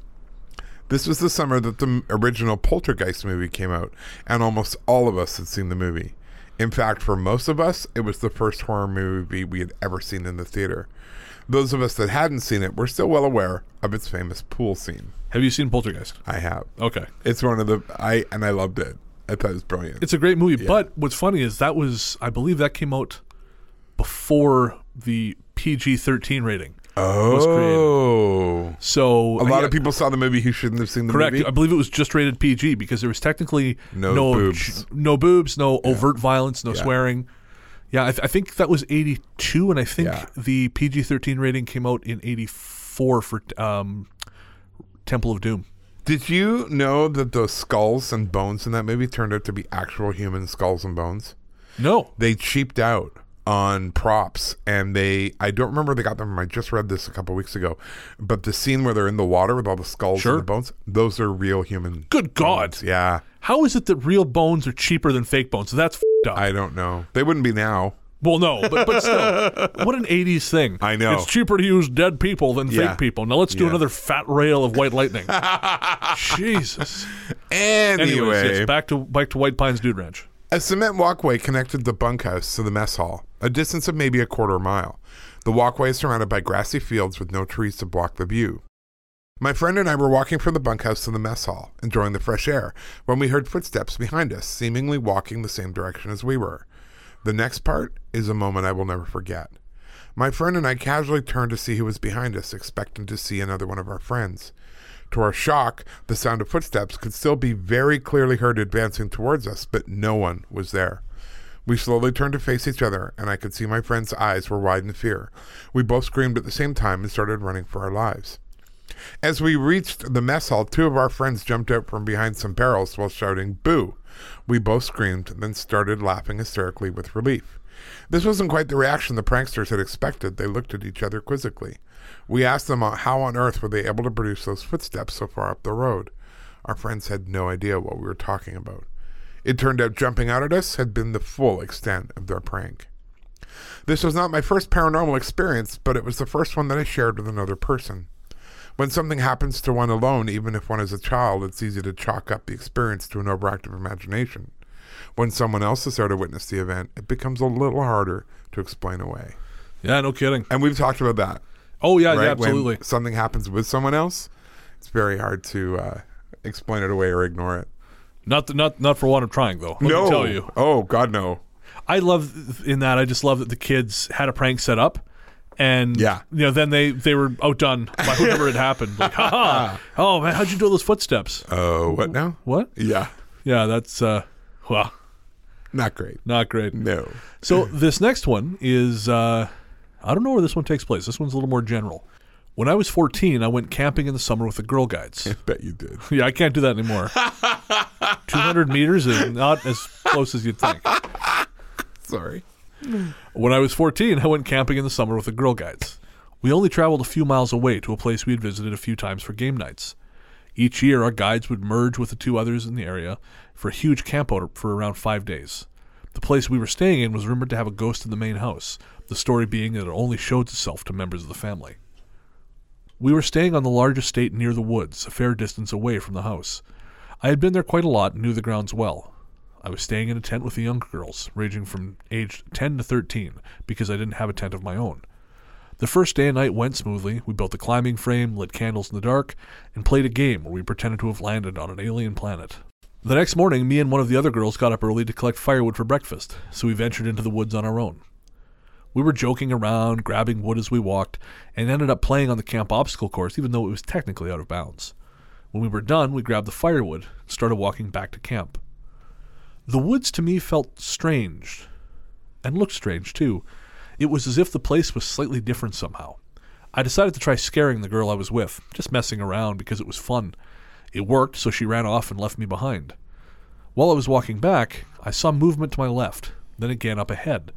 This was the summer that the original Poltergeist movie came out, and almost all of us had seen the movie. In fact, for most of us, it was the first horror movie we had ever seen in the theater. Those of us that hadn't seen it were still well aware of its famous pool scene. Have you seen Poltergeist? I have. Okay. It's one of the I and I loved it. I thought it was brilliant. It's a great movie, but what's funny is that was I believe that came out before the PG thirteen rating was created. oh, So a lot yeah, of people saw the movie who shouldn't have seen the correct. movie. Correct. I believe it was just rated PG because there was technically No no boobs. no boobs, no overt violence, no Yeah. swearing. Yeah, I, th- I think that was eighty two, and I think Yeah. the PG thirteen rating came out in eighty four for um, Temple of Doom. Did you know that the skulls and bones in that movie turned out to be actual human skulls and bones? No, They cheaped out on props and they I don't remember they got them. I just read this a couple weeks ago. But the scene where they're in the water with all the skulls Sure. and the bones, those are real human. good God, bones. Yeah. how is it that real bones are cheaper than fake bones? So that's f***ed up. I don't know. They wouldn't be now. Well, no, but but still, what an '80s thing! I know. it's cheaper to use dead people than Yeah. fake people. Now let's do Yeah. another fat rail of white lightning. Jesus. Anyway, Anyways, yes, back to back to White Pines Dude Ranch. A cement walkway connected the bunkhouse to the mess hall, a distance of maybe a quarter mile. The walkway is surrounded by grassy fields with no trees to block the view. My friend and I were walking from the bunkhouse to the mess hall, enjoying the fresh air, when we heard footsteps behind us, seemingly walking the same direction as we were. The next part is a moment I will never forget. My friend and I casually turned to see who was behind us, expecting to see another one of our friends. To our shock, the sound of footsteps could still be very clearly heard advancing towards us, but no one was there. We slowly turned to face each other, and I could see my friend's eyes were wide in fear. We both screamed at the same time and started running for our lives. As we reached the mess hall, two of our friends jumped out from behind some barrels while shouting, Boo! We both screamed, then started laughing hysterically with relief. This wasn't quite the reaction the pranksters had expected. They looked at each other quizzically. We asked them uh, how on earth were they able to produce those footsteps so far up the road. Our friends had no idea what we were talking about. It turned out jumping out at us had been the full extent of their prank. This was not my first paranormal experience, but it was the first one that I shared with another person. When something happens to one alone, even if one is a child, it's easy to chalk up the experience to an overactive imagination. When someone else is there to witness the event, it becomes a little harder to explain away. Yeah, no kidding. And we've talked about that. Oh yeah, right? yeah, absolutely. When something happens with someone else, it's very hard to uh, explain it away or ignore it. Not th- not not for want of trying though. Let no. tell you, Oh, God, no. I love in that. I just love that the kids had a prank set up. And Yeah. you know, then they they were outdone by whoever it happened. Like, haha, oh man, how'd you do all those footsteps? Oh, what now? What? Yeah. Yeah, that's uh, well, Not great. not great. No. So this next one is uh, I don't know where this one takes place. This one's a little more general. When I was 14, I went camping in the summer with the Girl Guides. I bet you did. yeah, I can't do that anymore. 200 meters is not as close as you'd think. Sorry. When I was 14, I went camping in the summer with the Girl Guides. We only traveled a few miles away to a place we had visited a few times for game nights. Each year, our guides would merge with the two others in the area for a huge campout for around five days. The place we were staying in was rumored to have a ghost in the main house, the story being that it only showed itself to members of the family. We were staying on the large estate near the woods, a fair distance away from the house. I had been there quite a lot and knew the grounds well. I was staying in a tent with the younger girls, ranging from aged 10 to 13, because I didn't have a tent of my own. The first day and night went smoothly. We built a climbing frame, lit candles in the dark, and played a game where we pretended to have landed on an alien planet. The next morning, me and one of the other girls got up early to collect firewood for breakfast, so we ventured into the woods on our own. We were joking around, grabbing wood as we walked, and ended up playing on the camp obstacle course, even though it was technically out of bounds. When we were done, we grabbed the firewood and started walking back to camp. The woods to me felt strange, and looked strange too. It was as if the place was slightly different somehow. I decided to try scaring the girl I was with, just messing around because it was fun. It worked, so she ran off and left me behind. While I was walking back, I saw movement to my left, then again up ahead.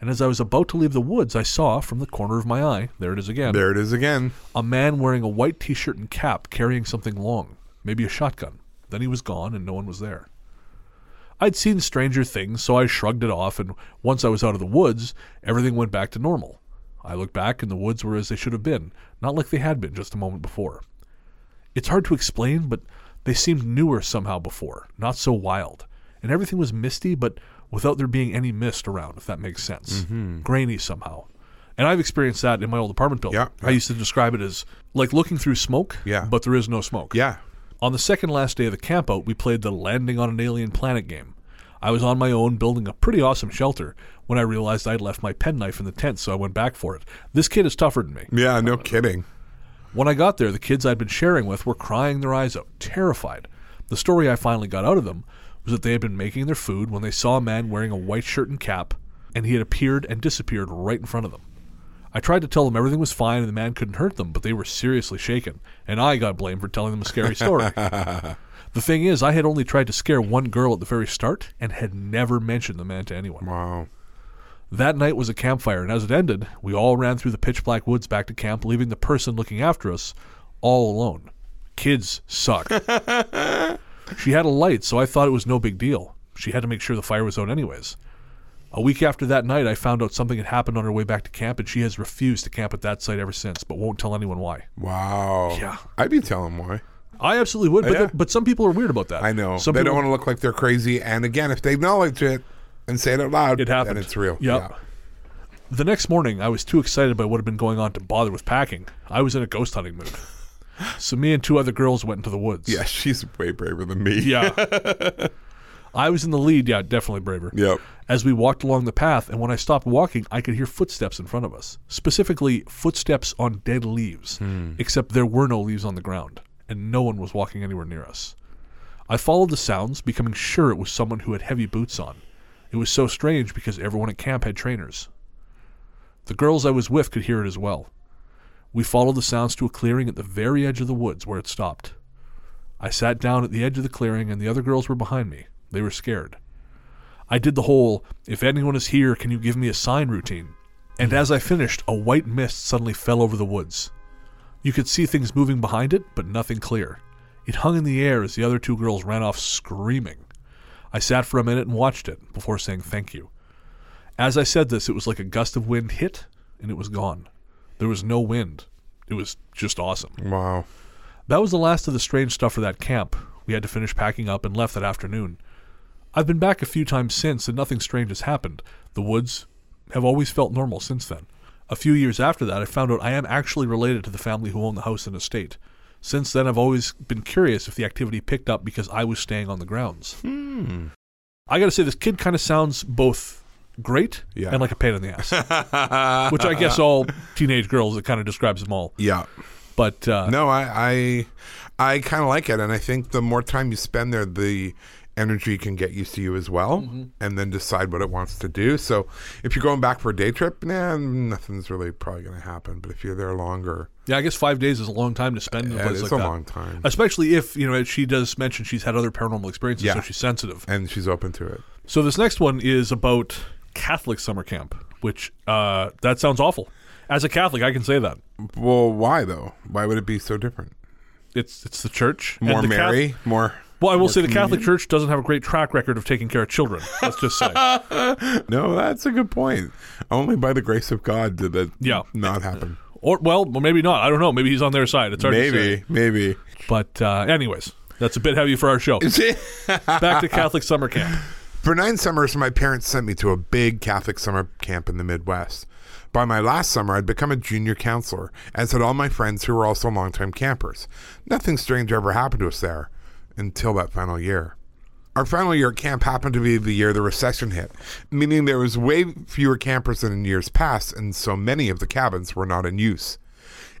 And as I was about to leave the woods, I saw, from the corner of my eye, there it is again, There it is again. a man wearing a white t shirt and cap carrying something long, maybe a shotgun. Then he was gone and no one was there. I'd seen stranger things, so I shrugged it off, and once I was out of the woods, everything went back to normal. I looked back, and the woods were as they should have been, not like they had been just a moment before. It's hard to explain, but they seemed newer somehow before, not so wild. And everything was misty, but without there being any mist around, if that makes sense. Mm-hmm. Grainy somehow. And I've experienced that in my old apartment building. Yeah, I used to describe it as like looking through smoke, Yeah. but there is no smoke. Yeah. On the second last day of the campout, we played the Landing on an Alien Planet game. I was on my own building a pretty awesome shelter when I realized I'd left my penknife in the tent, so I went back for it. This kid is tougher than me. Yeah, no kidding. When I got there, the kids I'd been sharing with were crying their eyes out, terrified. The story I finally got out of them was that they had been making their food when they saw a man wearing a white shirt and cap, and he had appeared and disappeared right in front of them. I tried to tell them everything was fine and the man couldn't hurt them, but they were seriously shaken, and I got blamed for telling them a scary story. the thing is, I had only tried to scare one girl at the very start and had never mentioned the man to anyone. Wow. That night was a campfire, and as it ended, we all ran through the pitch black woods back to camp, leaving the person looking after us all alone. Kids suck. she had a light, so I thought it was no big deal. She had to make sure the fire was out anyways. A week after that night, I found out something had happened on her way back to camp, and she has refused to camp at that site ever since, but won't tell anyone why. Wow. Yeah. I'd be telling why. I absolutely would, but, Yeah. but some people are weird about that. I know. Some they people, don't want to look like they're crazy. And again, if they acknowledge it and say it out loud, It happened. then it's real. Yep. The next morning, I was too excited by what had been going on to bother with packing. I was in a ghost hunting mood. So me and two other girls went into the woods. Yeah. she's way braver than me. Yeah. I was in the lead. Yeah, definitely braver. Yep. As we walked along the path, and when I stopped walking, I could hear footsteps in front of us. Specifically, footsteps on dead leaves, hmm. except there were no leaves on the ground, and no one was walking anywhere near us. I followed the sounds, becoming sure it was someone who had heavy boots on. It was so strange because everyone at camp had trainers. The girls I was with could hear it as well. We followed the sounds to a clearing at the very edge of the woods where it stopped. I sat down at the edge of the clearing, and the other girls were behind me. They were scared. I did the whole, if anyone is here, can you give me a sign routine? And as I finished, a white mist suddenly fell over the woods. You could see things moving behind it, but nothing clear. It hung in the air as the other two girls ran off screaming. I sat for a minute and watched it before saying thank you. As I said this, it was like a gust of wind hit and it was gone. There was no wind. It was just awesome. Wow. That was the last of the strange stuff for that camp. We had to finish packing up and left that afternoon. I've been back a few times since and nothing strange has happened. The woods have always felt normal since then. A few years after that, I found out I am actually related to the family who own the house and estate. Since then, I've always been curious if the activity picked up because I was staying on the grounds. Hmm. I gotta say, this kid kind of sounds both great Yeah. and like a pain in the ass. Which I guess all teenage girls, it kind of describes them all. Yeah. But uh, No, I I, I kind of like it, and I think the more time you spend there, the energy can get used to you as well, Mm-hmm. and then decide what it wants to do. So, if you're going back for a day trip, nah, nothing's really probably going to happen. But if you're there longer, Yeah, I guess five days is a long time to spend in a place it's like a that. long time. Especially if, you know, she does mention she's had other paranormal experiences, Yeah. so she's sensitive. and she's open to it. So this next one is about Catholic summer camp, which uh, that sounds awful. As a Catholic, I can say that. Well, why though? Why would it be so different? It's it's the church. More the Mary, more. well, I will say the communion? Catholic Church doesn't have a great track record of taking care of children. Let's just say. No, that's a good point. Only by the grace of God did that Yeah. not happen. or well, maybe not. I don't know. Maybe he's on their side. It's hard to Maybe, maybe. But uh, anyways, that's a bit heavy for our show. Back to Catholic summer camp. For nine summers, my parents sent me to a big Catholic summer camp in the Midwest. By my last summer, I'd become a junior counselor, as had all my friends who were also longtime campers. Nothing strange ever happened to us there until that final year. Our final year at camp happened to be the year the recession hit, meaning there was way fewer campers than in years past, and so many of the cabins were not in use.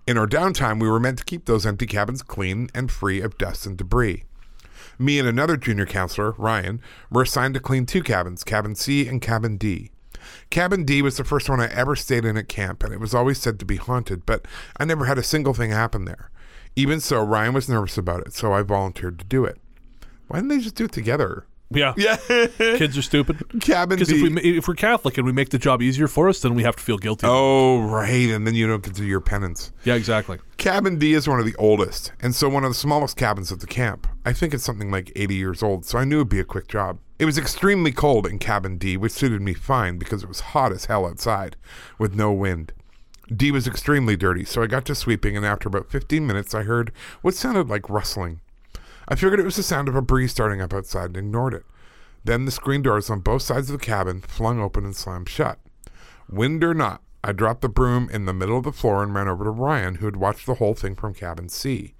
In our downtime, we were meant to keep those empty cabins clean and free of dust and debris. Me and another junior counselor, Ryan, were assigned to clean two cabins, Cabin C and Cabin D. Cabin D was the first one I ever stayed in at camp, and it was always said to be haunted, but I never had a single thing happen there. Even so, Ryan was nervous about it, so I volunteered to do it. Why didn't they just do it together? Yeah. Yeah. Kids are stupid. Cabin Because if, we if we're Catholic and we make the job easier for us, then we have to feel guilty. oh, right, and then you don't get to do your penance. Yeah, exactly. Cabin D is one of the oldest, and so one of the smallest cabins at the camp. I think it's something like 80 years old, so I knew it'd be a quick job. It was extremely cold in Cabin D, which suited me fine because it was hot as hell outside, with no wind. D was extremely dirty, so I got to sweeping, and after about 15 minutes, I heard what sounded like rustling. I figured it was the sound of a breeze starting up outside and ignored it. Then the screen doors on both sides of the cabin flung open and slammed shut. Wind or not, I dropped the broom in the middle of the floor and ran over to Ryan, who had watched the whole thing from cabin C.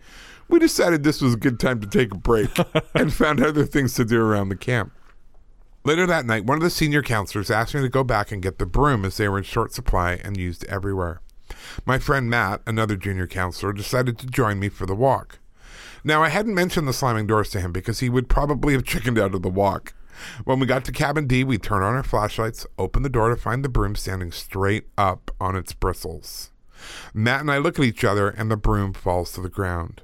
We decided this was a good time to take a break and found other things to do around the camp. Later that night, one of the senior counselors asked me to go back and get the broom as they were in short supply and used everywhere. My friend Matt, another junior counselor, decided to join me for the walk. Now, I hadn't mentioned the slamming doors to him because he would probably have chickened out of the walk. When we got to cabin D, we turned on our flashlights, opened the door to find the broom standing straight up on its bristles. Matt and I look at each other, and the broom falls to the ground.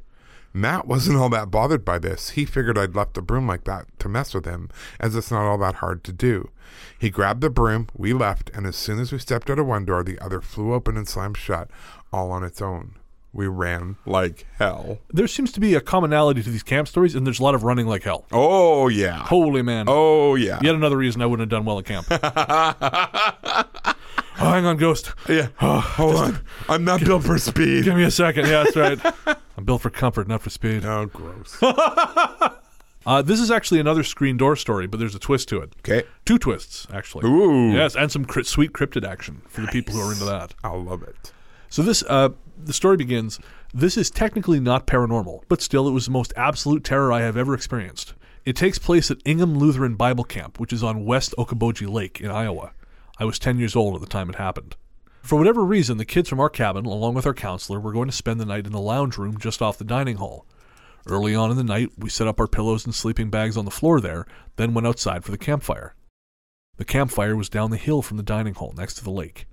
Matt wasn't all that bothered by this. He figured I'd left the broom like that to mess with him, as it's not all that hard to do. He grabbed the broom, we left, and as soon as we stepped out of one door, the other flew open and slammed shut, all on its own. We ran like hell. There seems to be a commonality to these camp stories, and there's a lot of running like hell. Oh yeah. Holy man. Oh yeah. Yet another reason I wouldn't have done well at camp. oh, hang on, Ghost. Yeah. Hold on. I'm not built for speed. Give me a second. Yeah, that's right. I'm built for comfort, not for speed. Oh, gross. Uh, this is actually another screen door story, but there's a twist to it. Okay. Two twists, actually. Ooh. Yes, and some cri- sweet cryptid action for the people who are into that. I love it. So this, uh, the story begins. This is technically not paranormal, but still, it was the most absolute terror I have ever experienced. It takes place at Ingham Lutheran Bible Camp, which is on West Okoboji Lake in Iowa. I was 10 years old at the time it happened. For whatever reason, the kids from our cabin, along with our counselor, were going to spend the night in the lounge room just off the dining hall. Early on in the night, we set up our pillows and sleeping bags on the floor there, then went outside for the campfire. The campfire was down the hill from the dining hall next to the lake.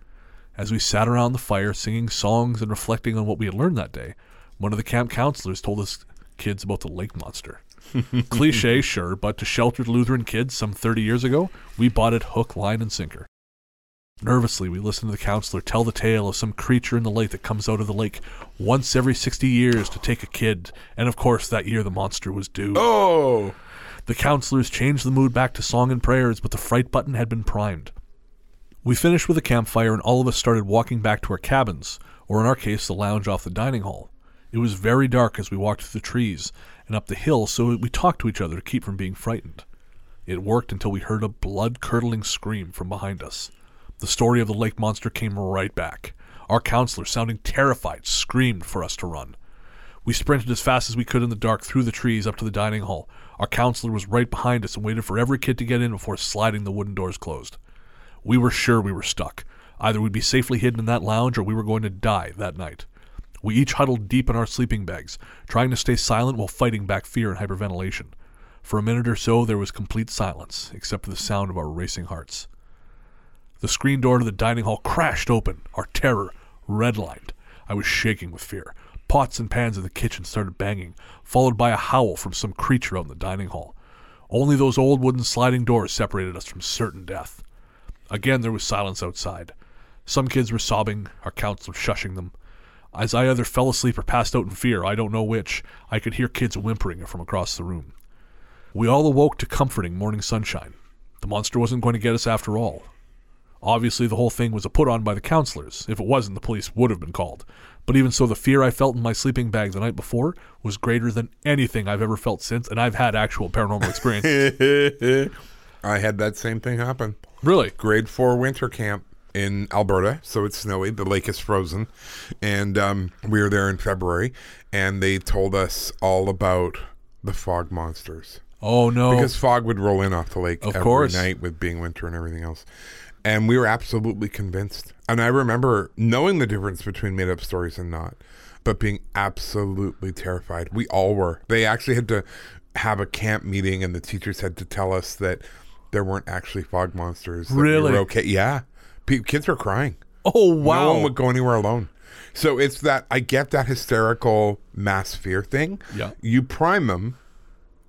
As we sat around the fire singing songs and reflecting on what we had learned that day, one of the camp counselors told us kids about the lake monster. Cliche, sure, but to sheltered Lutheran kids some 30 years ago, we bought it hook, line, and sinker. Nervously, we listened to the counselor tell the tale of some creature in the lake that comes out of the lake once every 60 years to take a kid, and of course, that year the monster was due. Oh. The counselors changed the mood back to song and prayers, but the fright button had been primed. We finished with a campfire, and all of us started walking back to our cabins, or in our case, the lounge off the dining hall. It was very dark as we walked through the trees and up the hill, so we talked to each other to keep from being frightened. It worked until we heard a blood curdling scream from behind us. The story of the lake monster came right back. Our counselor, sounding terrified, screamed for us to run. We sprinted as fast as we could in the dark through the trees up to the dining hall. Our counselor was right behind us and waited for every kid to get in before sliding the wooden doors closed. We were sure we were stuck. Either we'd be safely hidden in that lounge or we were going to die that night. We each huddled deep in our sleeping bags, trying to stay silent while fighting back fear and hyperventilation. For a minute or so, there was complete silence, except for the sound of our racing hearts. The screen door to the dining hall crashed open, our terror redlined. I was shaking with fear. Pots and pans in the kitchen started banging, followed by a howl from some creature out in the dining hall. Only those old wooden sliding doors separated us from certain death. Again, there was silence outside. Some kids were sobbing, our counselor shushing them. As I either fell asleep or passed out in fear, I don't know which, I could hear kids whimpering from across the room. We all awoke to comforting morning sunshine. The monster wasn't going to get us after all. Obviously, the whole thing was a put on by the counselors. If it wasn't, the police would have been called. But even so, the fear I felt in my sleeping bag the night before was greater than anything I've ever felt since, and I've had actual paranormal experience. I had that same thing happen. Really? Grade four winter camp in Alberta, so it's snowy. The lake is frozen, and um, we were there in February, and they told us all about the fog monsters Oh no! because fog would roll in off the lake Of every course. night with being winter and everything else. And we were absolutely convinced. And I remember knowing the difference between made up stories and not, but being absolutely terrified. We all were. They actually had to have a camp meeting, and the teachers had to tell us that there weren't actually fog monsters. that we Really? were okay. Yeah. Kids were crying. oh wow! No one would go anywhere alone. So it's that I get that hysterical mass fear thing. Yeah. You prime them,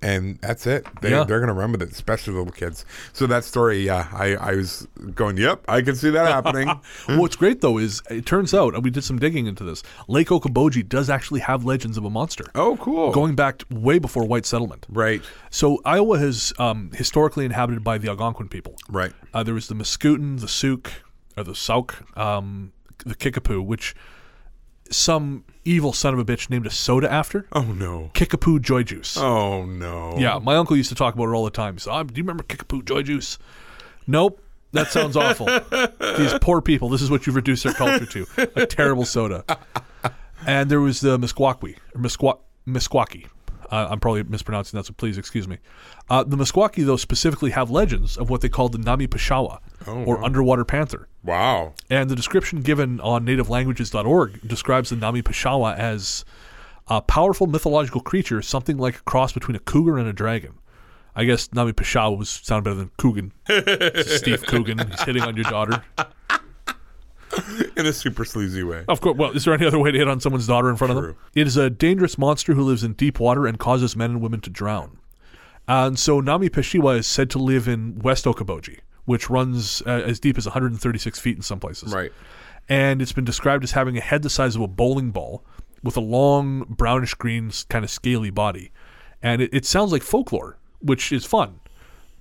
and that's it. They, Yeah. They're going to run with it, especially little kids. So that story, yeah, I, I was going, yep, I can see that happening. What's great though is it turns out, and we did some digging into this. Lake Okoboji does actually have legends of a monster. oh, cool. Going back way before white settlement. right, So Iowa has um, historically inhabited by the Algonquin people. right. Uh, there was the Mascoutin, the Souk, or the Sauk, um, the Kickapoo, which some evil son of a bitch named a soda after. Oh, no. Kickapoo Joy Juice. Oh, no. Yeah, my uncle used to talk about it all the time. So, do you remember Kickapoo Joy Juice? Nope. That sounds awful. These poor people. This is what you've reduced their culture to. A terrible soda. And there was the Meskwaki, or Meskwak, Meskwaki. Uh, I'm probably mispronouncing that, so please excuse me. Uh, the Meskwaki, though, specifically have legends of what they call the Nami Pashawa, or underwater panther. Wow. And the description given on nativelanguages.org describes the Nami Pashawa as a powerful mythological creature, something like a cross between a cougar and a dragon. I guess Nami Pashawa was sound better than Coogan. Steve Coogan. He's hitting on your daughter. In a super sleazy way. Of course. Well, is there any other way to hit on someone's daughter in front of them? True. It is a dangerous monster who lives in deep water and causes men and women to drown. And so Nami Peshiwa is said to live in West Okoboji, which runs uh, as deep as 136 feet in some places. Right. And it's been described as having a head the size of a bowling ball, with a long brownish green kind of scaly body, and it, it sounds like folklore, which is fun.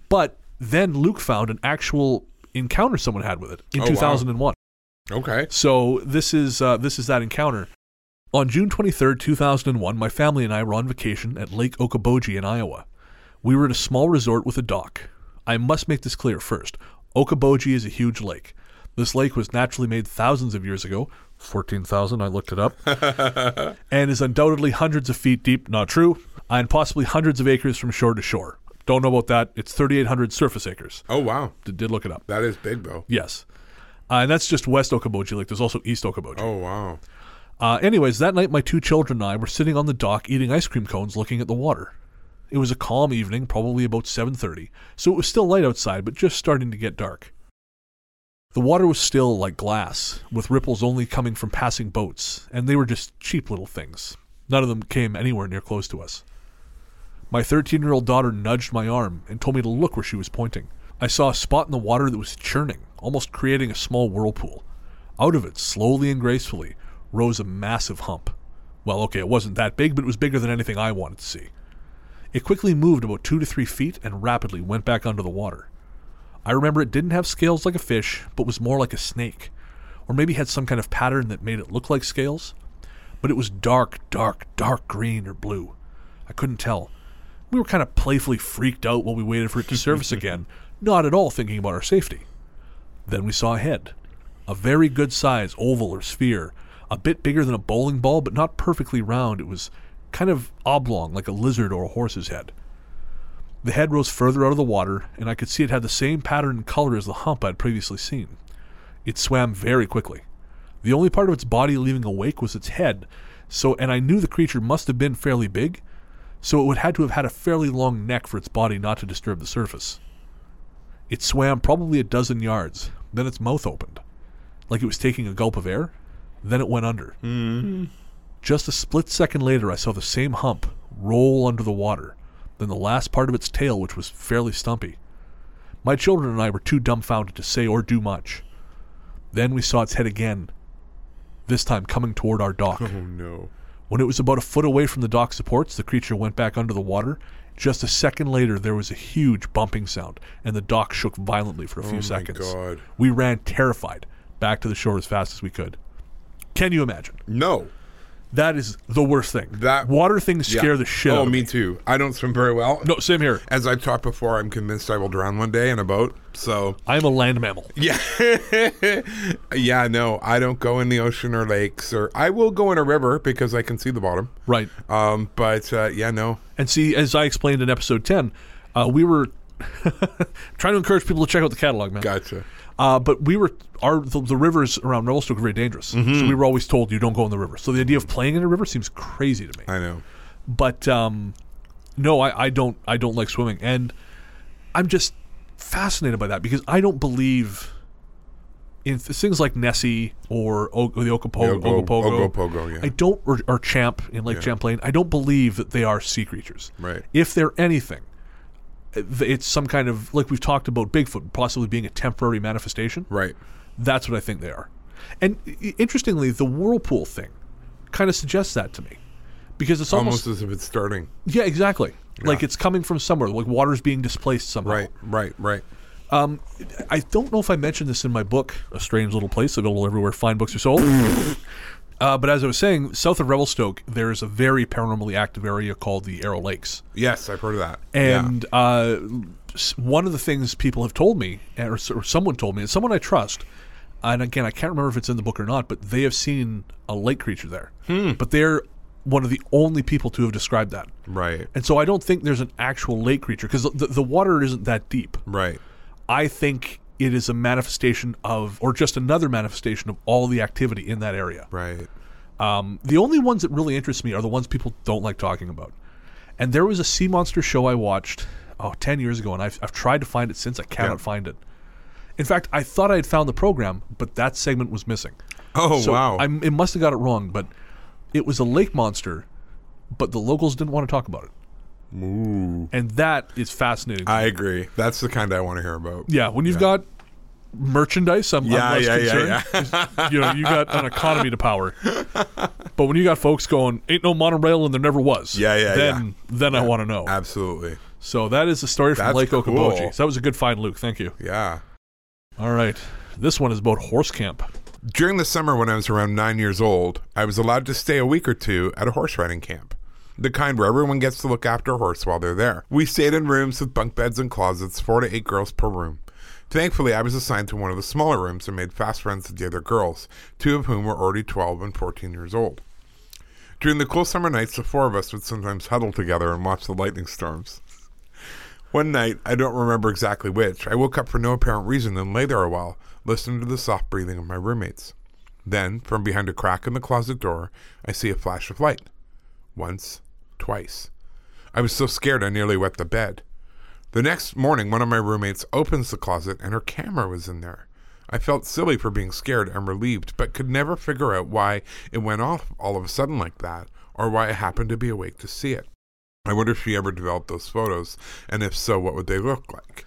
But then Luke found an actual encounter someone had with it in Oh, wow. 2001. Okay. So this is uh, this is that encounter. On June 23rd, 2001, my family and I were on vacation at Lake Okoboji in Iowa. We were at a small resort with a dock. I must make this clear first. Okoboji is a huge lake. This lake was naturally made thousands of years ago, 14,000, I looked it up, and is undoubtedly hundreds of feet deep, not true, and possibly hundreds of acres from shore to shore. Don't know about that. It's 3,800 surface acres. Oh wow, Did, did look it up. that is big though. Yes. Uh, and that's just West Okoboji Lake. There's also East Okoboji. Oh wow. Uh, anyways, that night my two children and I were sitting on the dock eating ice cream cones looking at the water. It was a calm evening, probably about 7:30, so it was still light outside but just starting to get dark. The water was still like glass, with ripples only coming from passing boats, and they were just cheap little things. None of them came anywhere near close to us. My 13-year-old daughter nudged my arm and told me to look where she was pointing. I saw a spot in the water that was churning, almost creating a small whirlpool. Out of it, slowly and gracefully, rose a massive hump. Well, okay, it wasn't that big, but it was bigger than anything I wanted to see. It quickly moved about two to three feet and rapidly went back under the water. I remember it didn't have scales like a fish, but was more like a snake, or maybe had some kind of pattern that made it look like scales. But it was dark, dark, dark green or blue. I couldn't tell. We were kind of playfully freaked out while we waited for it to surface again, not at all thinking about our safety. Then we saw a head. A very good size oval or sphere, a bit bigger than a bowling ball, but not perfectly round. It was kind of oblong, like a lizard or a horse's head. The head rose further out of the water, and I could see it had the same pattern and color as the hump I had previously seen. It swam very quickly. The only part of its body leaving a wake was its head, so and I knew the creature must have been fairly big, so it would had to have had a fairly long neck for its body not to disturb the surface. It swam probably a dozen yards, then its mouth opened, like it was taking a gulp of air, then it went under. Hmm. Just a split second later, I saw the same hump roll under the water, then the last part of its tail, which was fairly stumpy. My children and I were too dumbfounded to say or do much. Then we saw its head again, this time coming toward our dock. Oh no. When it was about a foot away from the dock supports, the creature went back under the water. Just a second later, there was a huge bumping sound, and the dock shook violently for a few Oh seconds. God. We ran terrified back to the shore as fast as we could. Can you imagine? No. That is the worst thing. That- water things Yeah. scare the shit Oh, out of me me. too. I don't swim very well. No, same here. As I've talked before, I'm convinced I will drown one day in a boat. So I am a land mammal. yeah, yeah. No, I don't go in the ocean or lakes, or I will go in a river because I can see the bottom. Right. Um, but uh, yeah, no. And see, as I explained in episode 10, uh, we were trying to encourage people to check out the catalog, man. Gotcha. Uh, but we were our the, the rivers around Revelstoke are very dangerous, Mm-hmm. so we were always told you don't go in the river. So the idea of playing in a river seems crazy to me. I know. But um, no, I, I don't I don't like swimming, and I'm just fascinated by that because I don't believe in th- things like Nessie or, o- or the Okopo- The Ogo- Ogopogo. Ogopogo, yeah. I don't or, or Champ in Lake Yeah. Champlain. I don't believe that they are sea creatures. Right. If they're anything, it's some kind of like we've talked about Bigfoot possibly being a temporary manifestation. Right. That's what I think they are. And interestingly, the whirlpool thing kind of suggests that to me because it's almost, Almost as if it's starting. yeah, exactly. Like it's coming from somewhere, like water's being displaced somehow. Right. Right. Right. Um, I don't know if I mentioned this in my book, A Strange Little Place, available everywhere fine books are sold. uh, but as I was saying, south of Revelstoke, there is a very paranormally active area called the Arrow Lakes. Yes, I've heard of that. And uh, one of the things people have told me, or, or someone told me, and someone I trust, and again, I can't remember if it's in the book or not, but they have seen a lake creature there. But they're one of the only people to have described that. right. And so I don't think there's an actual lake creature because the, the water isn't that deep. Right. I think it is a manifestation of, or just another manifestation of all the activity in that area. Right. Um, the only ones that really interest me are the ones people don't like talking about. And there was a sea monster show I watched, oh, 10 years ago, and I've, I've tried to find it since. I cannot Yeah. find it. In fact, I thought I had found the program, but that segment was missing. Oh So wow. I it must have got it wrong, but it was a lake monster, but the locals didn't want to talk about it. Ooh. And that is fascinating. I agree. That's the kind I want to hear about. yeah, when you've got merchandise, I'm, Yeah, I'm less yeah, yeah, concerned. you know, you got an economy to power. But when you got folks going, ain't no monorail and there never was. Yeah, yeah, Then, yeah. then I want to know. Absolutely. So that is the story from That's Lake cool. Okoboji. So that was a good find, Luke. Thank you. Yeah. All right. This one is about horse camp. During the summer when I was around nine years old, I was allowed to stay a week or two at a horse riding camp. The kind where everyone gets to look after a horse while they're there. We stayed in rooms with bunk beds and closets, four to eight girls per room. Thankfully, I was assigned to one of the smaller rooms and made fast friends with the other girls, two of whom were already 12 and 14 years old. During the cool summer nights, the four of us would sometimes huddle together and watch the lightning storms. One night, I don't remember exactly which, I woke up for no apparent reason and lay there a while, listening to the soft breathing of my roommates. Then, from behind a crack in the closet door, I see a flash of light. Once, twice. I was so scared I nearly wet the bed. The next morning, one of my roommates opens the closet and her camera was in there. I felt silly for being scared and relieved, but could never figure out why it went off all of a sudden like that, or why I happened to be awake to see it. I wonder if she ever developed those photos, and if so, what would they look like?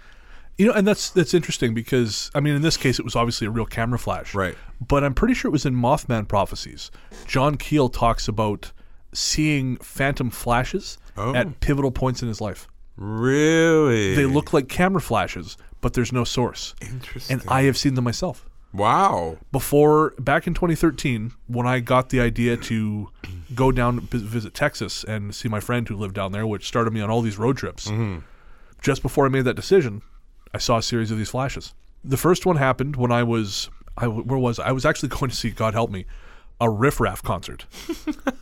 You know, and that's that's interesting because I mean, in this case, it was obviously a real camera flash, Right. But I'm pretty sure it was in Mothman Prophecies. John Keel talks about seeing phantom flashes Oh. at pivotal points in his life. Really? They look like camera flashes, but there's no source. interesting. And I have seen them myself. wow. Before back in 2013, when I got the idea to go down to visit Texas and see my friend who lived down there, which started me on all these road trips. Mm-hmm. Just before I made that decision, I saw a series of these flashes. The first one happened when I was, I where was I? I was actually going to see, God help me, a Riff Raff concert.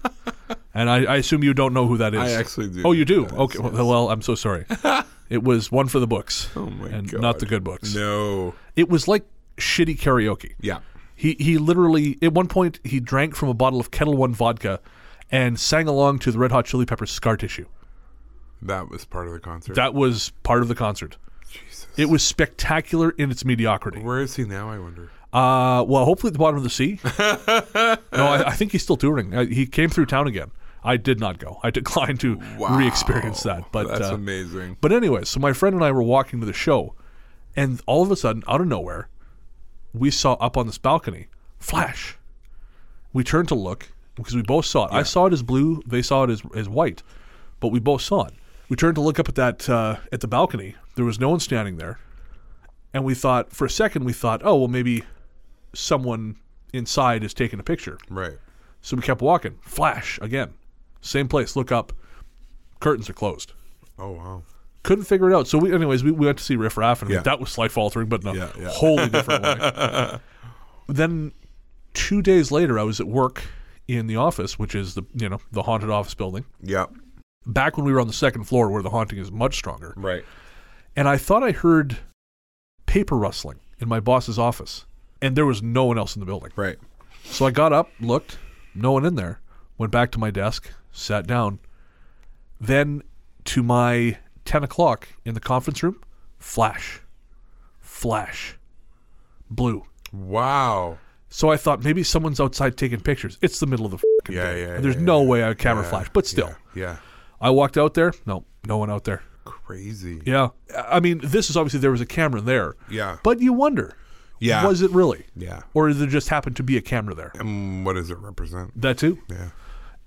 and I, I assume you don't know who that is. I actually do Oh, you do? Okay. is, Well, well, I'm so sorry. it was one for the books. Oh my and God. not the good books. No. It was like shitty karaoke. Yeah. He he literally at one point he drank from a bottle of Ketel One vodka and sang along to the Red Hot Chili Peppers Scar Tissue. That was part of the concert. That was part of the concert. Jesus. It was spectacular in its mediocrity. Where is he now, I wonder? Uh, well, hopefully at the bottom of the sea. no, I, I think he's still touring. Uh, he came through town again. I did not go. I declined to re-experience that. But That's uh, amazing. But anyway, so my friend and I were walking to the show, and all of a sudden, out of nowhere, we saw up on this balcony flash. We turned to look because we both saw it. I saw it as blue. They saw it as, as white, but we both saw it. We turned to look up at that uh, at the balcony. There was no one standing there, and we thought for a second we thought, oh well, maybe someone inside is taking a picture. Right. So we kept walking. Flash again, same place. Look up. Curtains are closed Oh, wow. couldn't figure it out. So we, anyways, we, we went to see Riff Raff, and Yeah. that was slight faltering, but in a Yeah, yeah. wholly different way. then two days later, I was at work in the office, which is the you know the haunted office building. Yep. Back when we were on the second floor, where the haunting is much stronger, Right. and I thought I heard paper rustling in my boss's office, and there was no one else in the building. Right. So I got up, looked, no one in there. Went back to my desk, sat down. Then to my 10 o'clock in the conference room, flash, flash, blue. Wow. So I thought maybe someone's outside taking pictures. It's the middle of the fucking Yeah, day. yeah, There's yeah, no yeah. way a camera Yeah, flash, but still. Yeah. yeah. I walked out there. No, no one out there. Crazy. Yeah. I mean, this is obviously there was a camera there. Yeah. But you wonder, Yeah. was it really? Yeah. Or did there just happen to be a camera there? And what does it represent? That too. Yeah.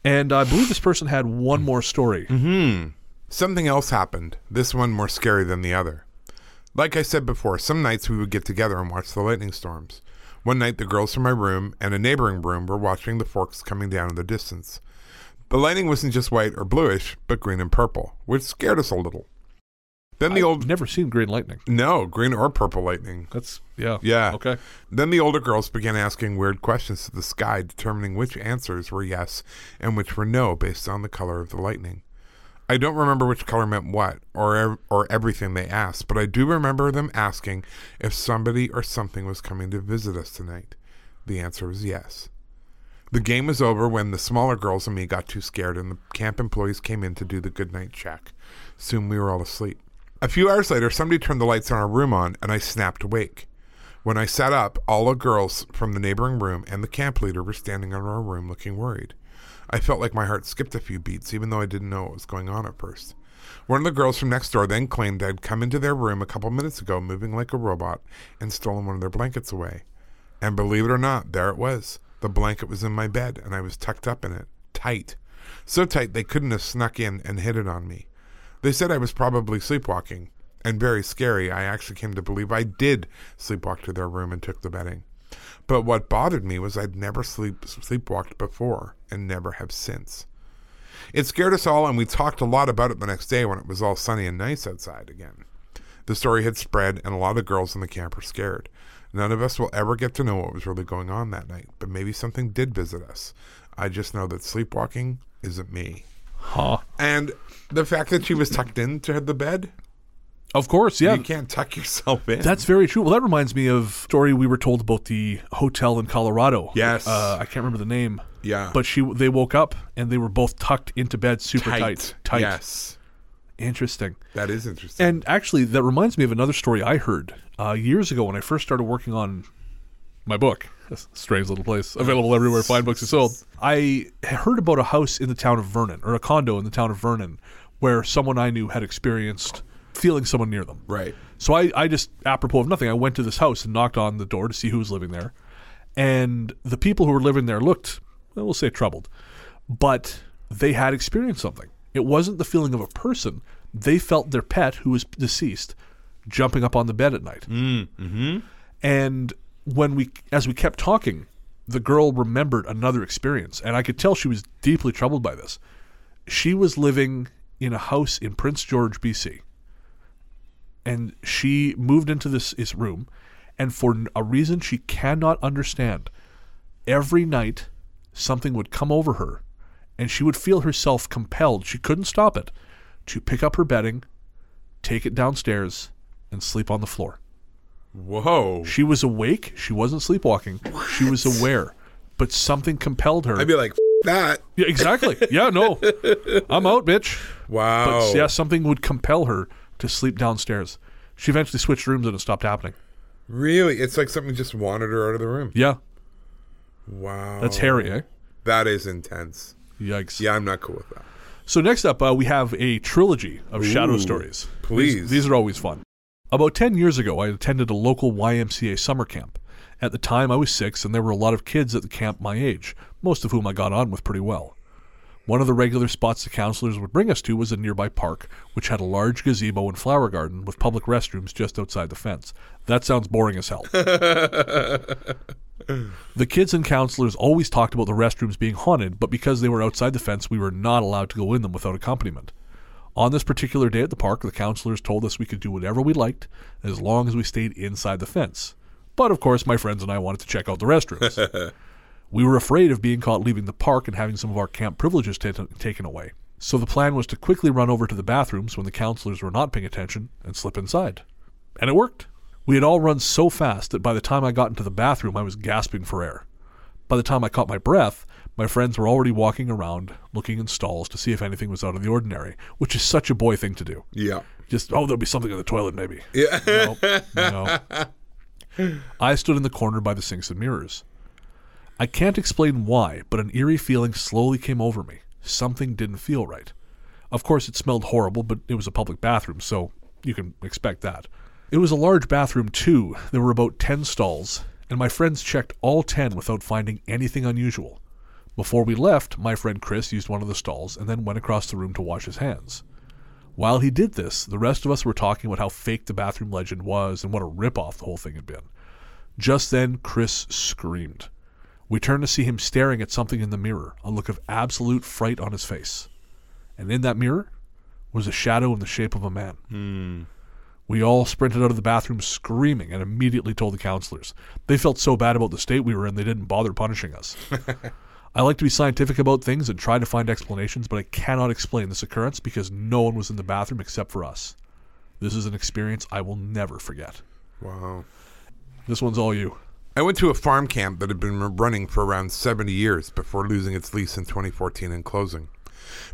And I believe this person had one more story. Mm-hmm. Something else happened, this one more scary than the other. Like I said before, some nights we would get together and watch the lightning storms. One night, the girls from my room and a neighboring room were watching the forks coming down in the distance. The lightning wasn't just white or bluish, but green and purple, which scared us a little. Then the I've old never seen green lightning. no green or purple lightning. That's yeah. Yeah. Okay. Then the older girls began asking weird questions to the sky, determining which answers were yes and which were no based on the color of the lightning. I don't remember which color meant what or or everything they asked, but I do remember them asking if somebody or something was coming to visit us tonight. The answer was yes. The game was over when the smaller girls and me got too scared and the camp employees came in to do the good night check. Soon we were all asleep. A few hours later, somebody turned the lights in our room on and I snapped awake. When I sat up, all the girls from the neighboring room and the camp leader were standing in our room looking worried. I felt like my heart skipped a few beats, even though I didn't know what was going on at first. One of the girls from next door then claimed I'd come into their room a couple minutes ago, moving like a robot, and stolen one of their blankets away. And believe it or not, there it was. The blanket was in my bed, and I was tucked up in it, tight. So tight they couldn't have snuck in and hid it on me. They said I was probably sleepwalking, and very scary, I actually came to believe I did sleepwalk to their room and took the bedding. But what bothered me was I'd never sleep sleepwalked before and never have since. It scared us all, and we talked a lot about it the next day when it was all sunny and nice outside again. The story had spread, and a lot of girls in the camp were scared. None of us will ever get to know what was really going on that night, but maybe something did visit us. I just know that sleepwalking isn't me. Huh. And the fact that she was tucked into the bed, Of course, yeah. you can't tuck yourself in. That's very true. Well, that reminds me of a story we were told about the hotel in Colorado. Yes. Uh, I can't remember the name. Yeah. But she, they woke up and they were both tucked into bed, super tight. Tight. Yes. Interesting. That is interesting. And actually, that reminds me of another story I heard uh, years ago when I first started working on my book. Strange little place, available everywhere fine books are sold. I heard about a house in the town of Vernon, or a condo in the town of Vernon, where someone I knew had experienced feeling someone near them. right. So I, I just, apropos of nothing, I went to this house and knocked on the door to see who was living there. And the people who were living there looked, well, we'll say troubled, but they had experienced something. It wasn't the feeling of a person. They felt their pet, who was deceased, jumping up on the bed at night. Mm, mm-hmm. And when we, as we kept talking, the girl remembered another experience, and I could tell she was deeply troubled by this. She was living in a house in Prince George, BC and she moved into this, this room and for a reason she cannot understand every night something would come over her and she would feel herself compelled she couldn't stop it to pick up her bedding take it downstairs and sleep on the floor Whoa. she was awake she wasn't sleepwalking she was aware but something compelled her I'd be like, F- that. yeah exactly yeah no i'm out bitch Wow. but yeah, something would compel her to sleep downstairs. She eventually switched rooms and it stopped happening. Really? It's like something just wanted her out of the room. Yeah, Wow. that's hairy, eh? That is intense. Yikes. Yeah, I'm not cool with that. So next up, uh, we have a trilogy of shadow stories. please. These, these are always fun. About 10 years ago, I attended a local YMCA summer camp. At the time, I was six, and there were a lot of kids at the camp my age, most of whom I got on with pretty well. One of the regular spots the counselors would bring us to was a nearby park, which had a large gazebo and flower garden with public restrooms just outside the fence. That sounds boring as hell. The kids and counselors always talked about the restrooms being haunted, but because they were outside the fence, we were not allowed to go in them without accompaniment. On this particular day at the park, the counselors told us we could do whatever we liked as long as we stayed inside the fence. But of course, my friends and I wanted to check out the restrooms. we were afraid of being caught leaving the park and having some of our camp privileges ta- taken away. So the plan was to quickly run over to the bathrooms when the counselors were not paying attention and slip inside. And it worked. We had all run so fast that by the time I got into the bathroom, I was gasping for air. By the time I caught my breath, my friends were already walking around, looking in stalls to see if anything was out of the ordinary, which is such a boy thing to do. Yeah. Just, oh, there'll be something in the toilet, maybe. Yeah. No, no. I stood in the corner by the sinks and mirrors. I can't explain why, but an eerie feeling slowly came over me. Something didn't feel right. Of course, it smelled horrible, but it was a public bathroom, so you can expect that. It was a large bathroom, too. There were about 10 stalls, and my friends checked all 10 without finding anything unusual. Before we left, my friend Chris used one of the stalls and then went across the room to wash his hands. While he did this, the rest of us were talking about how fake the bathroom legend was and what a ripoff the whole thing had been. Just then, Chris screamed. We turned to see him staring at something in the mirror, a look of absolute fright on his face. And in that mirror was a shadow in the shape of a man. Hmm. We all sprinted out of the bathroom screaming and immediately told the counselors. They felt so bad about the state we were in, they didn't bother punishing us. I like to be scientific about things and try to find explanations, but I cannot explain this occurrence because no one was in the bathroom except for us. This is an experience I will never forget. Wow. This one's all you. I went to a farm camp that had been running for around 70 years before losing its lease in 2014 and closing.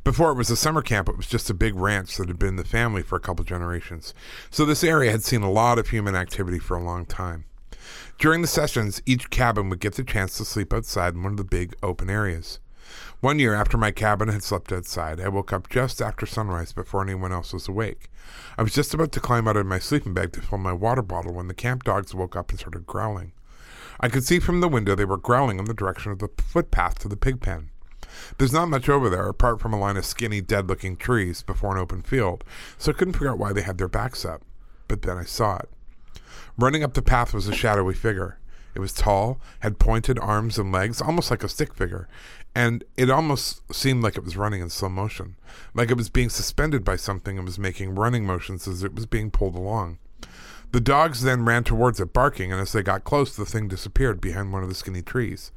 Before it was a summer camp, it was just a big ranch that had been in the family for a couple generations. So this area had seen a lot of human activity for a long time. During the sessions, each cabin would get the chance to sleep outside in one of the big open areas. One year after my cabin had slept outside, I woke up just after sunrise before anyone else was awake. I was just about to climb out of my sleeping bag to fill my water bottle when the camp dogs woke up and started growling. I could see from the window they were growling in the direction of the footpath to the pig pen. There's not much over there apart from a line of skinny, dead looking trees before an open field, so I couldn't figure out why they had their backs up. But then I saw it. Running up the path was a shadowy figure. It was tall, had pointed arms and legs, almost like a stick figure, and it almost seemed like it was running in slow motion, like it was being suspended by something and was making running motions as it was being pulled along. The dogs then ran towards it, barking, and as they got close, the thing disappeared behind one of the skinny trees.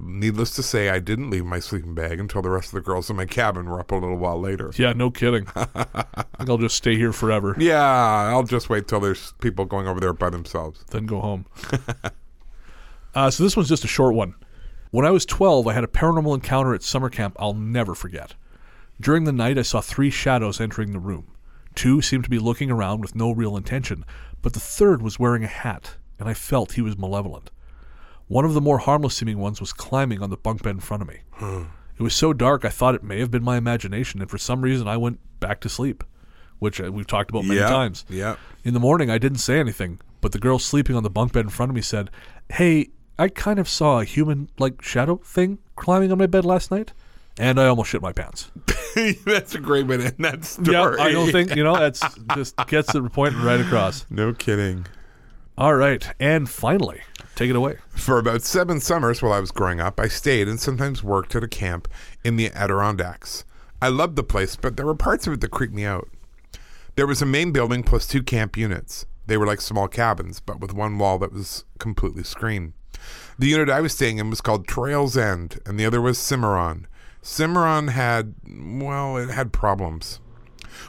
Needless to say, I didn't leave my sleeping bag until the rest of the girls in my cabin were up a little while later. Yeah, no kidding. I think I'll just stay here forever, Yeah, I'll just wait till there's people going over there by themselves. then go home. uh, so this one's just a short one. When I was 12, I had a paranormal encounter at summer camp I'll never forget. During the night, I saw three shadows entering the room. Two seemed to be looking around with no real intention, but the third was wearing a hat, and I felt he was malevolent. One of the more harmless seeming ones was climbing on the bunk bed in front of me. It was so dark I thought it may have been my imagination, and for some reason I went back to sleep, which uh, we've talked about many Yeah, times. yeah. In the morning, I didn't say anything, but the girl sleeping on the bunk bed in front of me said, Hey, I kind of saw a human like shadow thing climbing on my bed last night, and I almost shit my pants. That's a great way to end that story. Yeah, I don't think, you know, that's just gets the point right across. No kidding. All right, and finally, take it away. For about seven summers while I was growing up, I stayed and sometimes worked at a camp in the Adirondacks. I loved the place, but there were parts of it that creeped me out. There was a main building plus two camp units. They were like small cabins, but with one wall that was completely screened. The unit I was staying in was called Trails End, and the other was Cimarron. Cimarron had, well, it had problems.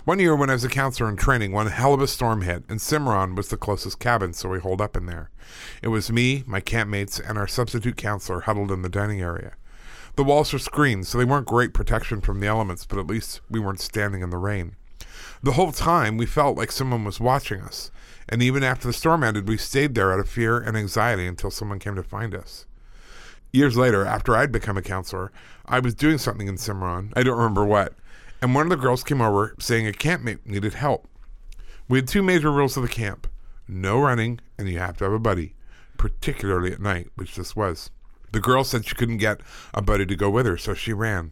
One year when I was a counselor in training, one hell of a storm hit, and Cimarron was the closest cabin, so we holed up in there. It was me, my campmates, and our substitute counselor huddled in the dining area. The walls were screened, so they weren't great protection from the elements, but at least we weren't standing in the rain. The whole time, we felt like someone was watching us, and even after the storm ended, we stayed there out of fear and anxiety until someone came to find us. Years later, after I'd become a counselor, I was doing something in Cimarron. I don't remember what. And one of the girls came over saying a campmate needed help. We had two major rules of the camp no running, and you have to have a buddy, particularly at night, which this was. The girl said she couldn't get a buddy to go with her, so she ran.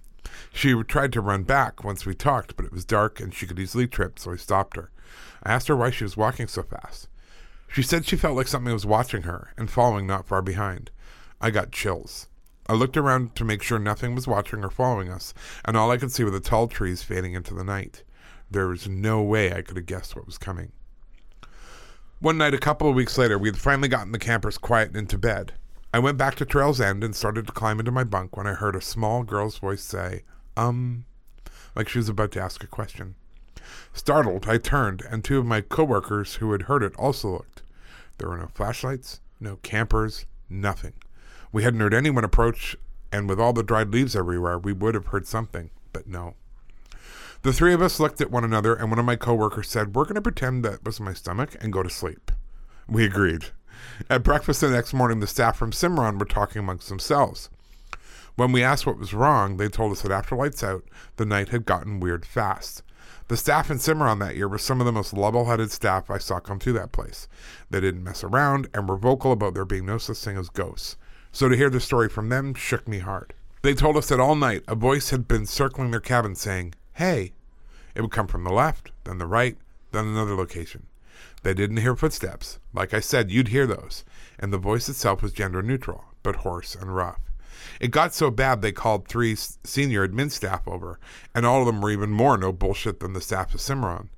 She tried to run back once we talked, but it was dark and she could easily trip, so I stopped her. I asked her why she was walking so fast. She said she felt like something was watching her and following not far behind. I got chills. I looked around to make sure nothing was watching or following us, and all I could see were the tall trees fading into the night. There was no way I could have guessed what was coming. One night, a couple of weeks later, we had finally gotten the campers quiet and into bed. I went back to Trail's End and started to climb into my bunk when I heard a small girl's voice say, um, like she was about to ask a question. Startled, I turned, and two of my coworkers who had heard it also looked. There were no flashlights, no campers, nothing. We hadn't heard anyone approach, and with all the dried leaves everywhere, we would have heard something, but no. The three of us looked at one another, and one of my coworkers said, We're going to pretend that was my stomach and go to sleep. We agreed. At breakfast the next morning, the staff from Cimarron were talking amongst themselves. When we asked what was wrong, they told us that after lights out, the night had gotten weird fast. The staff in Cimarron that year were some of the most level headed staff I saw come through that place. They didn't mess around and were vocal about there being no such thing as ghosts. So to hear the story from them shook me hard. They told us that all night a voice had been circling their cabin saying, Hey. It would come from the left, then the right, then another location. They didn't hear footsteps. Like I said, you'd hear those. And the voice itself was gender neutral, but hoarse and rough. It got so bad they called three senior admin staff over, and all of them were even more no bullshit than the staff of Cimarron.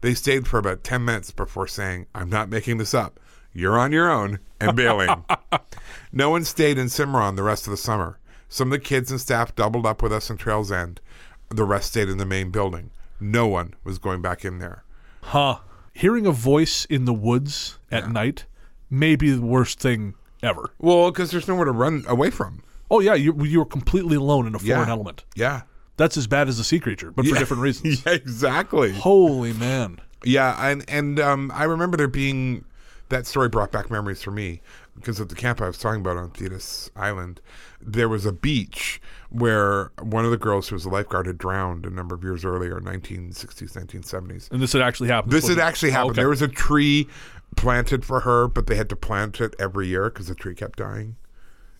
They stayed for about 10 minutes before saying, I'm not making this up. You're on your own, and bailing. no one stayed in Cimarron the rest of the summer. Some of the kids and staff doubled up with us in Trails End. The rest stayed in the main building. No one was going back in there. Huh. Hearing a voice in the woods at night may be the worst thing ever. Well, because there's nowhere to run away from. Oh, yeah, you, you're completely alone in a foreign Yeah. element. Yeah. That's as bad as a sea creature, but for different reasons. Yeah, exactly. Holy man. Yeah, and and um, I remember there being that story brought back memories for me. because at the camp I was talking about on Thetis Island, there was a beach where one of the girls who was a lifeguard had drowned a number of years earlier, 1960s, 1970s. And this had actually happened. This had it? actually happened. Okay. There was a tree planted for her, but they had to plant it every year because the tree kept dying.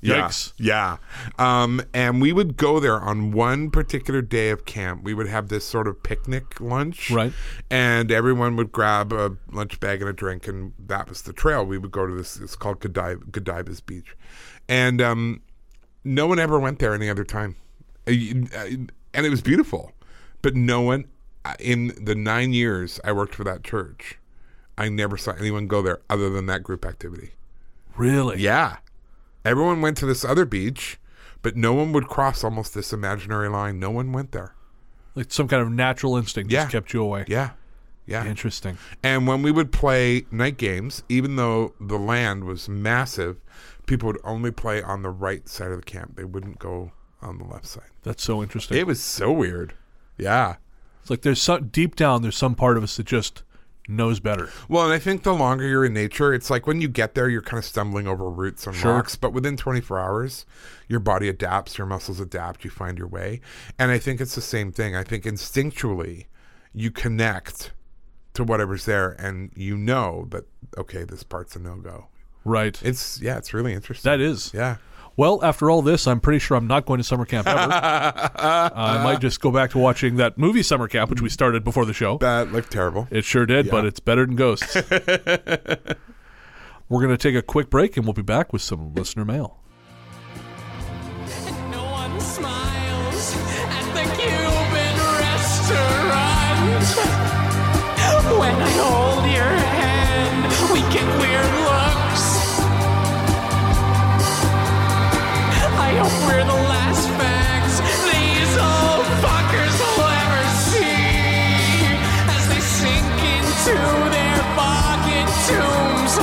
Yikes. Yeah. yeah. Um, and we would go there on one particular day of camp. We would have this sort of picnic lunch. Right. And everyone would grab a lunch bag and a drink, and that was the trail. We would go to this, it's called Godiva, Godiva's Beach. And um, no one ever went there any other time. Uh, uh, And it was beautiful. But no one, uh, in the nine years I worked for that church, I never saw anyone go there other than that group activity. Really? Yeah. Everyone went to this other beach, but no one would cross almost this imaginary line. No one went there. Like some kind of natural instinct Yeah. just kept you away. Yeah. Yeah. Interesting. And when we would play night games, even though the land was massive, people would only play on the right side of the camp. They wouldn't go on the left side. That's so interesting. It was so weird. Yeah. it's like there's some deep down there's some part of us that just knows better. Well, and I think the longer you're in nature, it's like when you get there, you're kind of stumbling over roots and Sure. rocks. But within 24 hours, your body adapts, your muscles adapt, you find your way. And I think it's the same thing. I think instinctually, you connect to whatever's there, and you know that okay, this part's a no go. Right. It's yeah, it's really interesting. that is. yeah. Well, after all this, I'm pretty sure I'm not going to summer camp ever. uh, I might just go back to watching that movie Summer Camp, which we started before the show. That looked terrible. It sure did, but it's better than ghosts. We're going to take a quick break and we'll be back with some listener mail. No we're the last fags these old fuckers will ever see as they sink into their tombs.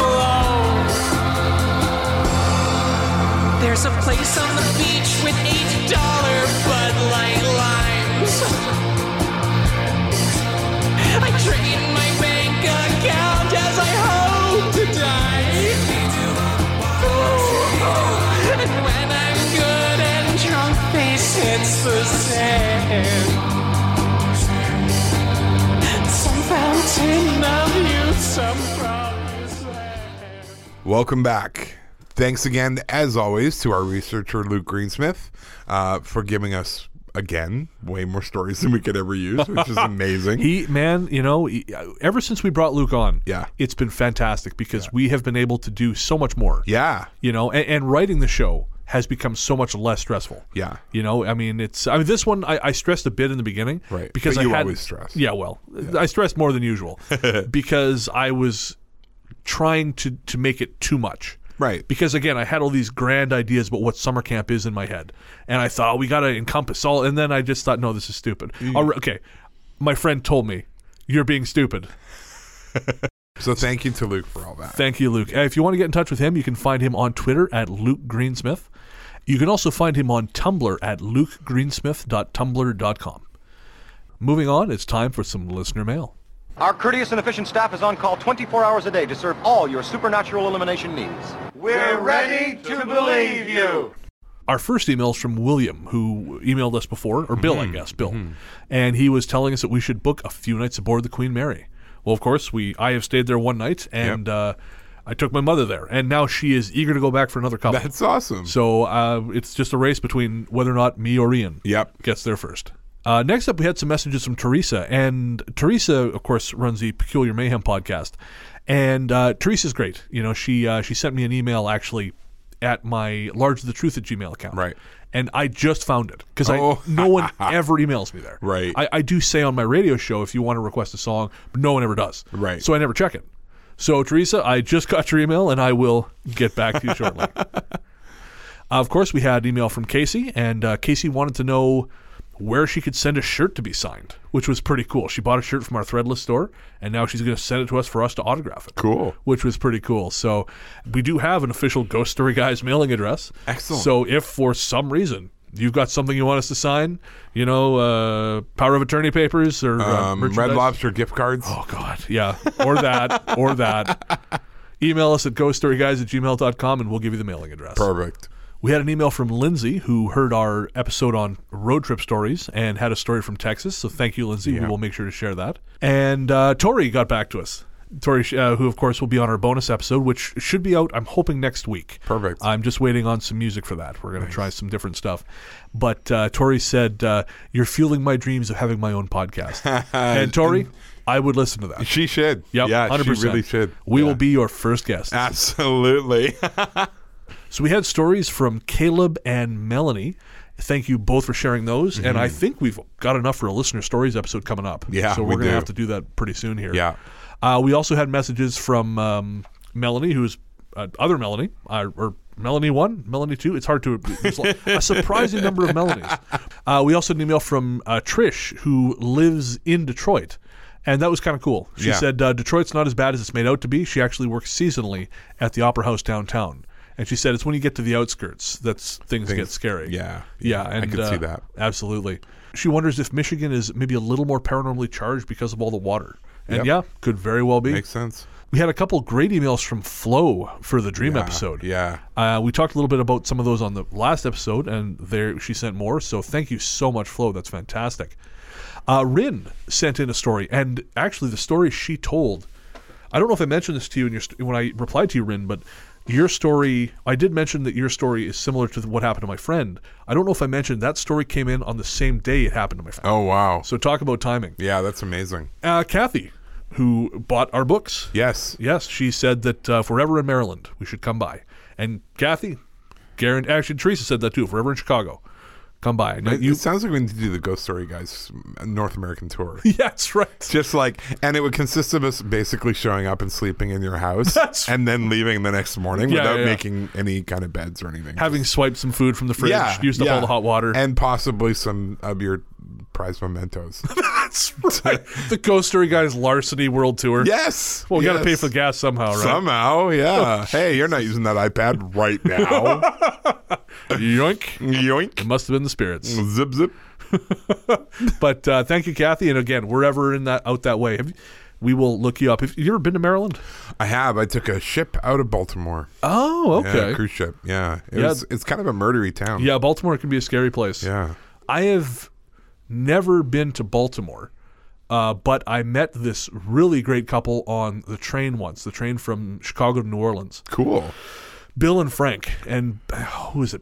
There's a place on the beach with eight dollar Bud Light limes. I drain Welcome back. Thanks again, as always, to our researcher Luke Greensmith uh, for giving us again way more stories than we could ever use, which is amazing. He, man, you know, he- ever since we brought Luke on, Yeah. it's been fantastic because we have been able to do so much more. yeah, You know, and, and writing the show has become so much less stressful. yeah. You know, I mean, it's. I mean, this one I, I stressed a bit in the beginning, Right. Because But I you had, always stress. Yeah, well, I stressed more than usual because I was trying to to make it too much. Right. Because again, I had all these grand ideas about what summer camp is in my head, and I thought oh, we got to encompass all. And then I just thought, no, this is stupid. Right, okay, my friend told me you're being stupid. So thank you to Luke for all that. Thank you, Luke. If you want to get in touch with him, you can find him on Twitter at Luke Greensmith. You can also find him on Tumblr at lukegreensmith.tumblr.com. Moving on, it's time for some listener mail. Our courteous and efficient staff is on call 24 hours a day to serve all your supernatural elimination needs. We're ready to believe you. Our first email is from William, who emailed us before, or Bill, I guess, Bill, and he was telling us that we should book a few nights aboard the Queen Mary. Well, of course, we I have stayed there one night, and uh, I took my mother there, and now she is eager to go back for another couple. That's awesome. So uh, it's just a race between whether or not me or Ian Yep. gets there first. Uh, next up, we had some messages from Teresa. And Teresa, of course, runs the Peculiar Mayhem podcast. And uh, Teresa's great. You know, she uh, she sent me an email actually at my large the truth at gmail account. Right. And I just found it because Oh. I no one ever emails me there. Right. I, I do say on my radio show if you want to request a song, but no one ever does. Right. So I never check it. So Teresa, I just got your email and I will get back to you shortly. Uh, of course, we had an email from Casey, and uh, Casey wanted to know where she could send a shirt to be signed, which was pretty cool. She bought a shirt from our Threadless store, and now she's going to send it to us for us to autograph it. Cool. Which was pretty cool. So we do have an official Ghost Story Guys mailing address. Excellent. So if for some reason you've got something you want us to sign, you know, uh, power of attorney papers or uh, Um, Red Lobster gift cards. Oh God, yeah, or that, or that. Email us at ghoststoryguys at gmail.com and we'll give you the mailing address. Perfect. We had an email from Lindsay who heard our episode on road trip stories and had a story from Texas. So thank you, Lindsay. We will make sure to share that. And uh, Tori got back to us. Tori, uh, who of course will be on our bonus episode, which should be out, I'm hoping, next week. Perfect. I'm just waiting on some music for that. We're going to try some different stuff. But uh, Tori said, uh, You're fueling my dreams of having my own podcast. and Tori, I would listen to that. She should. Yep, yeah, 100%. she really should. We Yeah. will be your first guest. Absolutely. So we had stories from Caleb and Melanie. Thank you both for sharing those. And I think we've got enough for a listener stories episode coming up. Mm-hmm. Yeah, So we're we going to have to do that pretty soon here. Yeah. Uh, we also had messages from um, Melanie, who's uh, other Melanie, uh, or Melanie 1, Melanie 2. It's hard to. A surprising number of Melanies. Uh, we also had an email from uh, Trish, who lives in Detroit. And that was kind of cool. She Yeah. said uh, Detroit's not as bad as it's made out to be. She actually works seasonally at the Opera House downtown. And she said it's when you get to the outskirts that things, get scary. yeah. Yeah. And I And, could see uh, that. Absolutely. She wonders if Michigan is maybe a little more paranormally charged because of all the water. And Yep. yeah, could very well be. Makes sense. We had a couple great emails from Flo for the Dream Yeah, episode. yeah. Uh, we talked a little bit about some of those on the last episode, and there she sent more. So thank you so much, Flo. That's fantastic. Uh, Rin sent in a story, and actually, the story she told. I don't know if I mentioned this to you in your st- when I replied to you, Rin, but your story. I did mention that your story is similar to what happened to my friend. I don't know if I mentioned that story came in on the same day it happened to my friend. Oh wow. So talk about timing. yeah, that's amazing. Uh, Kathy, who bought our books, Yes. Yes, she said that uh, if we're ever in Maryland, we should come by. And Kathy, Garen, actually Teresa said that too. If we're ever in Chicago, come by. Now, It, you, it sounds like we need to do the Ghost Story Guys uh, North American tour. yeah, that's right. Just like, and it would consist of us basically showing up and sleeping in your house, That's- and then leaving the next morning Yeah, without yeah, yeah. making any kind of beds or anything. Having swiped some food from the fridge, used up all the hot water. and possibly some of your prize mementos. that's right. the Ghost Story Guys Larceny World Tour. yes. Well, we got to pay for the gas somehow, right? Somehow, yeah. hey, you're not using that iPad right now. Yoink. Yoink. It must have been the spirits. Zip zip. But uh, thank you, Kathy. And again, wherever in that out that way, have you, we will look you up. Have you ever been to Maryland? I have. I took a ship out of Baltimore. Oh, Yeah, okay. cruise ship. Yeah. It Yeah. was, it's kind of a murdery town. Yeah, Baltimore can be a scary place. Yeah. I have never been to Baltimore, uh, but I met this really great couple on the train once, the train from Chicago to New Orleans. Cool. Bill and Frank. And uh, who is it?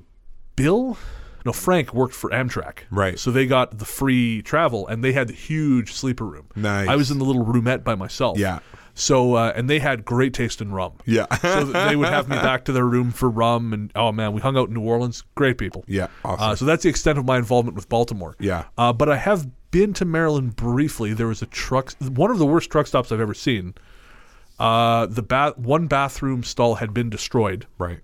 Bill? No, Frank worked for Amtrak. Right. So they got the free travel and they had the huge sleeper room. Nice. I was in the little roomette by myself. Yeah. So, uh, and they had great taste in rum. Yeah. so they would have me back to their room for rum, and oh man, we hung out in New Orleans. Great people. Yeah, awesome. Uh, so that's the extent of my involvement with Baltimore. Yeah. Uh, but I have been to Maryland briefly. There was a truck, one of the worst truck stops I've ever seen. Uh, the ba- one bathroom stall had been destroyed. right.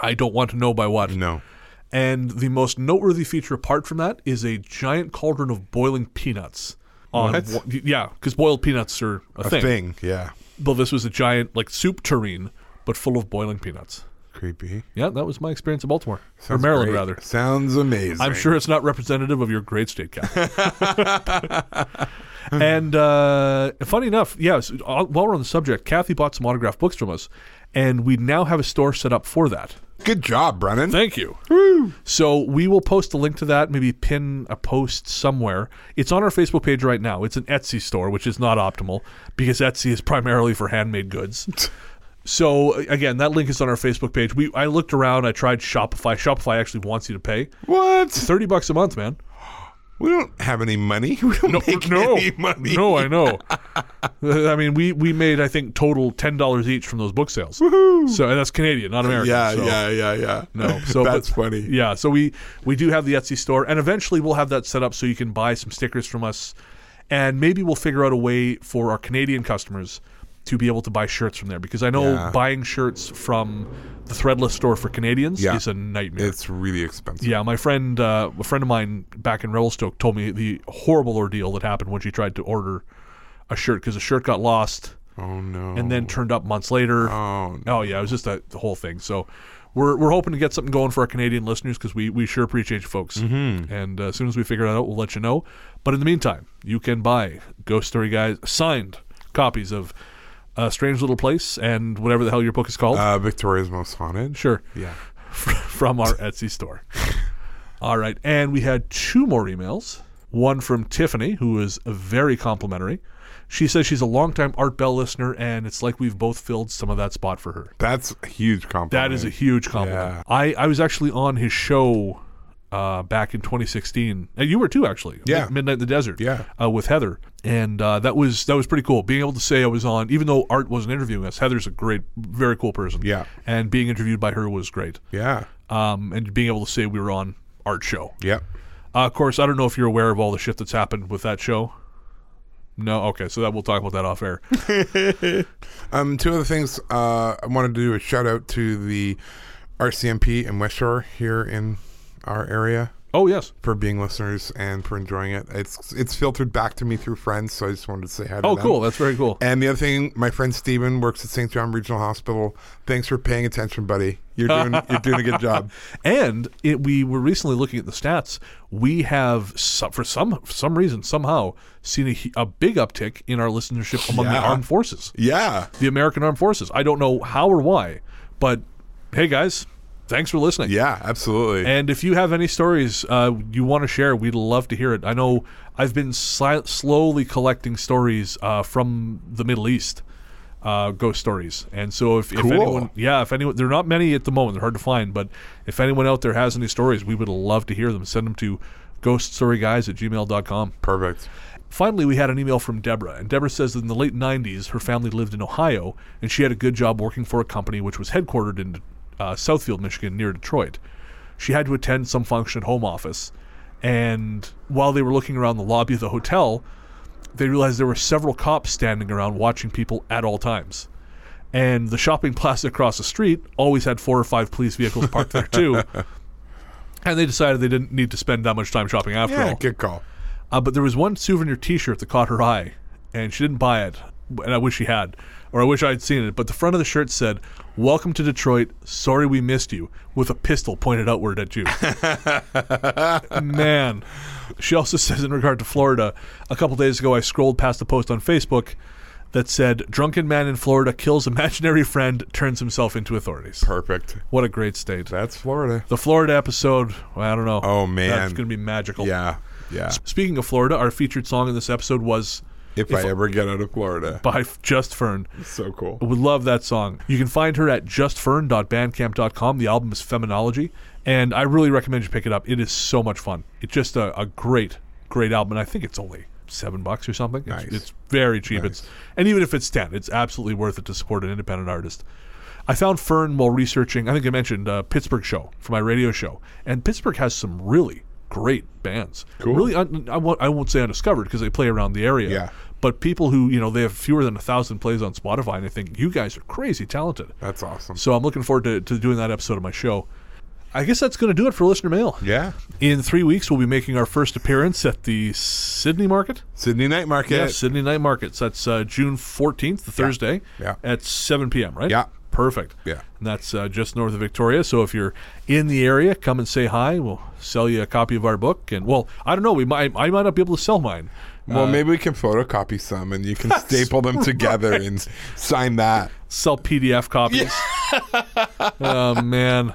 I don't want to know by what. No. And the most noteworthy feature apart from that is a giant cauldron of boiling peanuts. On What? yeah, because boiled peanuts are a, A thing. thing. Yeah. Well, this was a giant like soup tureen, but full of boiling peanuts. Creepy. Yeah, that was my experience in Baltimore or Maryland, great. rather. Sounds amazing. I'm sure it's not representative of your great state cap. and uh, funny enough, yes. uh, While we're on the subject, Kathy bought some autographed books from us, and we now have a store set up for that. Good job, Brennan. Thank you. So we will post a link to that, maybe pin a post somewhere. It's on our Facebook page right now. It's an Etsy store, which is not optimal because Etsy is primarily for handmade goods. So again, that link is on our Facebook page. We I looked around, I tried Shopify. Shopify actually wants you to pay what? 30 bucks a month, man. We don't have any money. We don't make no, any money. no, I know. Uh, I mean, we we made I think total ten dollars each from those book sales. So and that's Canadian, not American. Yeah, so. yeah, yeah, yeah. No, so that's but- funny. Yeah, so we we do have the Etsy store, and eventually we'll have that set up so you can buy some stickers from us, and maybe we'll figure out a way for our Canadian customers to be able to buy shirts from there because I know Yeah. buying shirts from the Threadless store for Canadians Yeah. is a nightmare. It's really expensive. yeah, my friend, uh, a friend of mine back in Revelstoke told me the horrible ordeal that happened when she tried to order a shirt because the shirt got lost Oh no. and then turned up months later. Oh, no! Oh yeah, it was just a, the whole thing. So we're we're hoping to get something going for our Canadian listeners because we we sure appreciate you folks. Mm-hmm. And uh, as soon as we figure that out, we'll let you know. But in the meantime, you can buy Ghost Story Guys signed copies of A Strange Little Place, and whatever the hell your book is called. Uh, Victoria's Most Haunted. sure. Yeah. from our Etsy store. All right. And we had two more emails. One from Tiffany, who is very complimentary. She says she's a longtime Art Bell listener, and it's like we've both filled some of that spot for her. That's a huge compliment. That is a huge compliment. Yeah. I, I was actually on his show uh, back in 2016, and you were too, actually. Yeah. Midnight in the Desert. Yeah. uh, with Heather, and uh, that was that was pretty cool. Being able to say I was on, even though Art wasn't interviewing us. Heather's a great, very cool person. Yeah. and being interviewed by her was great. Yeah. Um, and being able to say we were on Art show. Yep. Uh, of course, I don't know if you're aware of all the shit that's happened with that show. No, okay, so that we'll talk about that off air. Um, two other things. Uh, I wanted to do a shout out to the RCMP in West Shore here in our area Oh yes. for being listeners and for enjoying it. It's it's filtered back to me through friends, so I just wanted to say hi to Oh, them. cool. That's very cool. And the other thing, my friend Steven works at St. John Regional Hospital. Thanks for paying attention, buddy. You're doing you're doing a good job. And it, we were recently looking at the stats. We have, for some for some reason, somehow, seen a, a big uptick in our listenership among the armed forces, Yeah. the American armed forces. I don't know how or why, but hey, guys, thanks for listening. Yeah, absolutely. And if you have any stories uh, you want to share, we'd love to hear it. I know I've been si- slowly collecting stories uh, from the Middle East, uh, ghost stories. And so if, if Cool. anyone, yeah, if anyone, there are not many at the moment, they're hard to find, but if anyone out there has any stories, we would love to hear them. Send them to ghoststoryguys at gmail.com. Perfect. Finally, we had an email from Deborah, and Deborah says that in the late 90s, her family lived in Ohio, and she had a good job working for a company which was headquartered in uh, Southfield, Michigan, near Detroit. She had to attend some function at home office, and while they were looking around the lobby of the hotel, they realized there were several cops standing around watching people at all times. And the shopping plaza across the street always had four or five police vehicles parked there too. And they decided they didn't need to spend that much time shopping after Yeah, all. good call. Uh, but there was one souvenir T-shirt that caught her eye, and she didn't buy it. And I wish she had, or I wish I'd seen it. But the front of the shirt said, "Welcome to Detroit. Sorry we missed you," with a pistol pointed outward at you. Man, she also says in regard to Florida, a couple days ago I scrolled past a post on Facebook that said, "Drunken man in Florida kills imaginary friend, turns himself into authorities." Perfect. What a great state. That's Florida. The Florida episode, well, I don't know. Oh, man. that's going to be magical. Yeah. Yeah. Speaking of Florida, our featured song in this episode was If, I ever get out of Florida. by Just Fern. So cool. I would love that song. You can find her at justfern.bandcamp.com. The album is Feminology, and I really recommend you pick it up. It is so much fun. It's just a, a great, great album, and I think it's only seven bucks or something. It's, Nice. it's very cheap. It's and even if it's ten, it's absolutely worth it to support an independent artist. I found Fern while researching. I think I mentioned uh, Pittsburgh show for my radio show, and Pittsburgh has some really great bands. Cool. Really, un- I won't, I won't say undiscovered because they play around the area. Yeah. But people who you know they have fewer than a thousand plays on Spotify, and I think you guys are crazy talented. That's awesome. So I'm looking forward to, to doing that episode of my show. I guess that's going to do it for listener mail. yeah. In three weeks, we'll be making our first appearance at the Sidney Market. Sidney Night Market. Yeah, Sidney Night Markets. That's uh, June 14th, the Thursday, Yeah. at 7 p.m., right? Yeah. Perfect. Yeah. And that's uh, just north of Victoria. So if you're in the area, come and say hi. We'll sell you a copy of our book. And, well, I don't know. We might, I might not be able to sell mine. Well, maybe we can photocopy some and you can staple them together and sign that. Sell PDF copies. oh, man.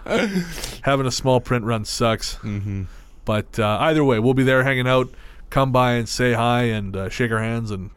Having a small print run sucks. Mm-hmm. But uh, either way, we'll be there hanging out. Come by and say hi and uh, shake our hands. And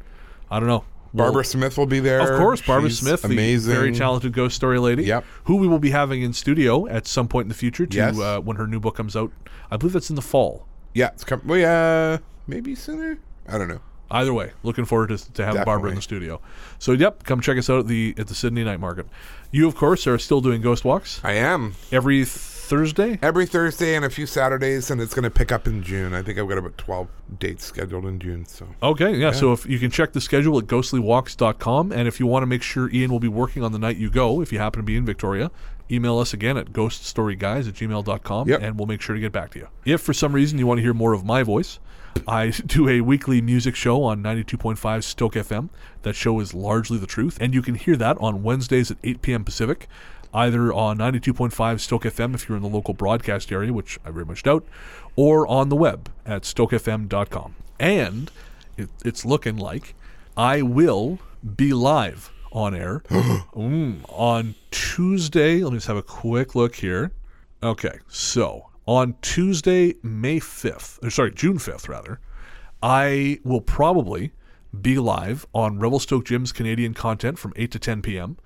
I don't know. Barbara Smith will be there. Of course, Barbara She's Smith, amazing. the very talented ghost story lady, Yep. who we will be having in studio at some point in the future to Yes. uh, when her new book comes out. I believe that's in the fall. Yeah, it's coming. Well, yeah, maybe sooner. I don't know. Either way, looking forward to, to having Barbara in the studio. So, yep, come check us out at the at the Sidney Night Market. You, of course, are still doing ghost walks I am every Thursday. every Thursday and a few Saturdays, and it's going to pick up in June. I think I've got about twelve dates scheduled in June. So Okay, yeah, So if you can check the schedule at ghostlywalks.com, and if you want to make sure Ian will be working on the night you go, if you happen to be in Victoria, email us again at ghoststoryguys at gmail.com, Yep. and we'll make sure to get back to you. If for some reason you want to hear more of my voice, I do a weekly music show on 92.5 Stoke FM. That show is largely the truth, and you can hear that on Wednesdays at 8 p.m. Pacific, either on 92.5 Stoke FM if you're in the local broadcast area, which I very much doubt, or on the web at stokefm.com. And it, it's looking like I will be live on air. Mm, on Tuesday, let me just have a quick look here. Okay, so on Tuesday, May 5th, or sorry, June 5th, rather, I will probably be live on Revelstoke Jim's Canadian content from 8 to 10 p.m.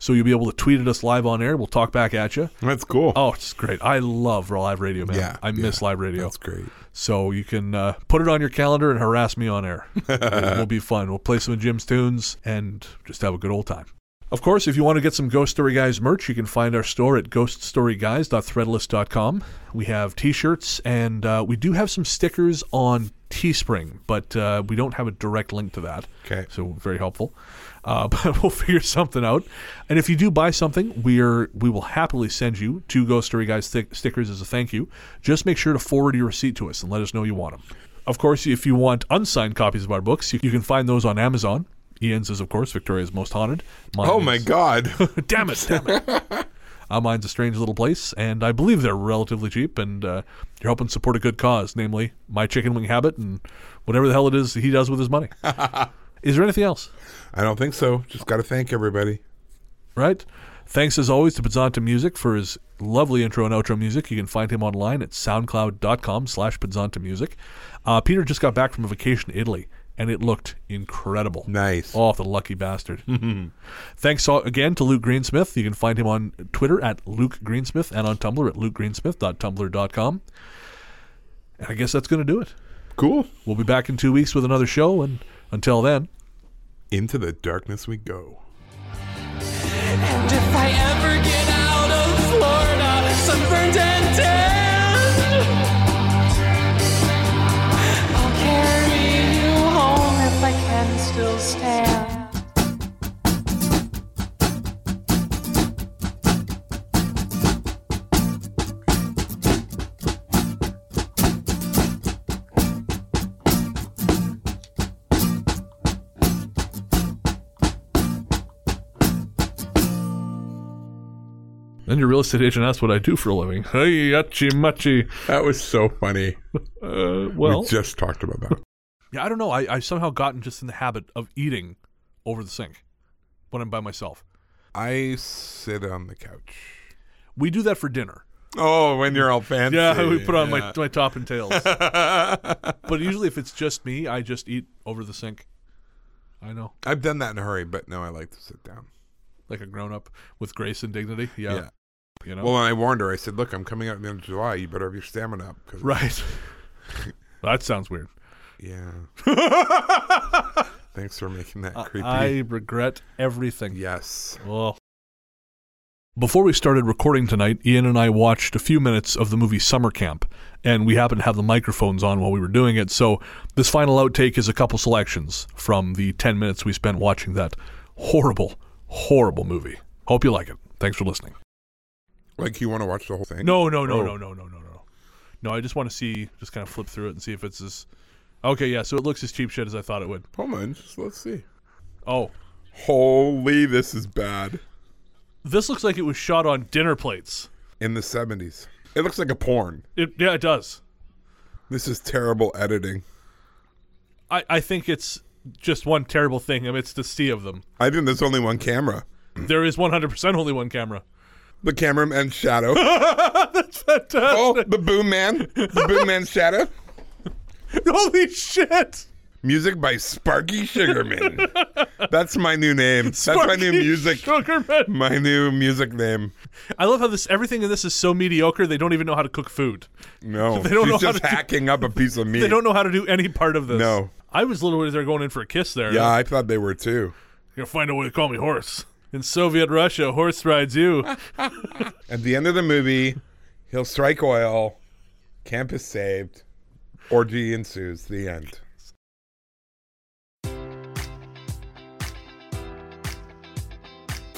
So you'll be able to tweet at us live on air. We'll talk back at you. That's cool. Oh, it's great. I love live radio, man. Yeah, I miss yeah. live radio. That's great. So you can uh, put it on your calendar and harass me on air. it will be fun. We'll play some of Jim's tunes and just have a good old time. Of course, if you want to get some Ghost Story Guys merch, you can find our store at ghoststoryguys.threadless.com. We have t-shirts and uh, we do have some stickers on Teespring, but uh, we don't have a direct link to that. Okay. So very helpful. Uh, but we'll figure something out. And if you do buy something, we're we will happily send you two Ghost Story Guys sti- stickers as a thank you. Just make sure to forward your receipt to us and let us know you want them. Of course, if you want unsigned copies of our books, you, you can find those on Amazon. Ian's is, of course, Victoria's Most Haunted. Mine Oh my is- God. damn it, damn it. Uh, mine's a strange little place, and I believe they're relatively cheap, and uh, you're helping support a good cause, namely my chicken wing habit and whatever the hell it is he does with his money. is there anything else? I don't think so. Just got to thank everybody. Right? Thanks as always to Podzontom Music for his lovely intro and outro music. You can find him online at soundcloud.com slash Podzontom Music. Uh, Peter just got back from a vacation to Italy, and it looked incredible. Nice. Oh, the lucky bastard. Thanks again to Luke Greensmith. You can find him on Twitter at Luke Greensmith and on Tumblr at lukegreensmith.tumblr.com. And I guess that's going to do it. Cool. We'll be back in two weeks with another show, and until then, Into the darkness we go. And if I ever get out of Florida, sunburned and tan, I'll carry you home if I can still stand. Then your real estate agent asks what I do for a living. Hey, machi. That was so funny. Uh, well, we just talked about that. yeah, I don't know. I, I've somehow gotten just in the habit of eating over the sink when I'm by myself. I sit on the couch. We do that for dinner. Oh, when you're all fancy. Yeah, we put on my, my top and tails. but usually, if it's just me, I just eat over the sink. I know, I've done that in a hurry, but no, I like to sit down. like a grown up with grace and dignity. Yeah, Yeah. You know, Well, I warned her. I said, "Look, I'm coming out in the end of July. You better have your stamina up." 'cause- right. that sounds weird. Yeah. Thanks for making that creepy. I regret everything. yes. Oh. Before we started recording tonight, Ian and I watched a few minutes of the movie Summer Camp, and we happened to have the microphones on while we were doing it. So, this final outtake is a couple selections from the 10 minutes we spent watching that horrible, horrible movie. Hope you like it. Thanks for listening. Like you want to watch the whole thing? No, no, no, Oh. no, no, no, no, no. No, I just want to see, just kind of flip through it and see if it's as. Okay, yeah, so it looks as cheap shit as I thought it would. Hold on. Just let's see. Oh, Holy, this is bad. this looks like it was shot on dinner plates. In the 70s. It looks like a porn. It, yeah, it does. This is terrible editing. I, I think it's just one terrible thing amidst the sea of them. I think there's only one camera. There is 100% only one camera. The cameraman's shadow. That's Fantastic. oh, the boom man. The boom man's shadow. Holy shit. Music by Sparky Sugarman. That's my new name. That's my new music. Sugarman. My new music name. I love how this everything in this is so mediocre they don't even know how to cook food. No, They don't she's know how just to do- hacking up a piece of meat. They don't know how to do any part of this. No. I was literally there going in for a kiss there. Yeah, I thought they were too. You're gonna find a way to call me horse. In Soviet Russia, horse rides you. At the end of the movie, he'll strike oil. Camp is saved. Orgy ensues. The end.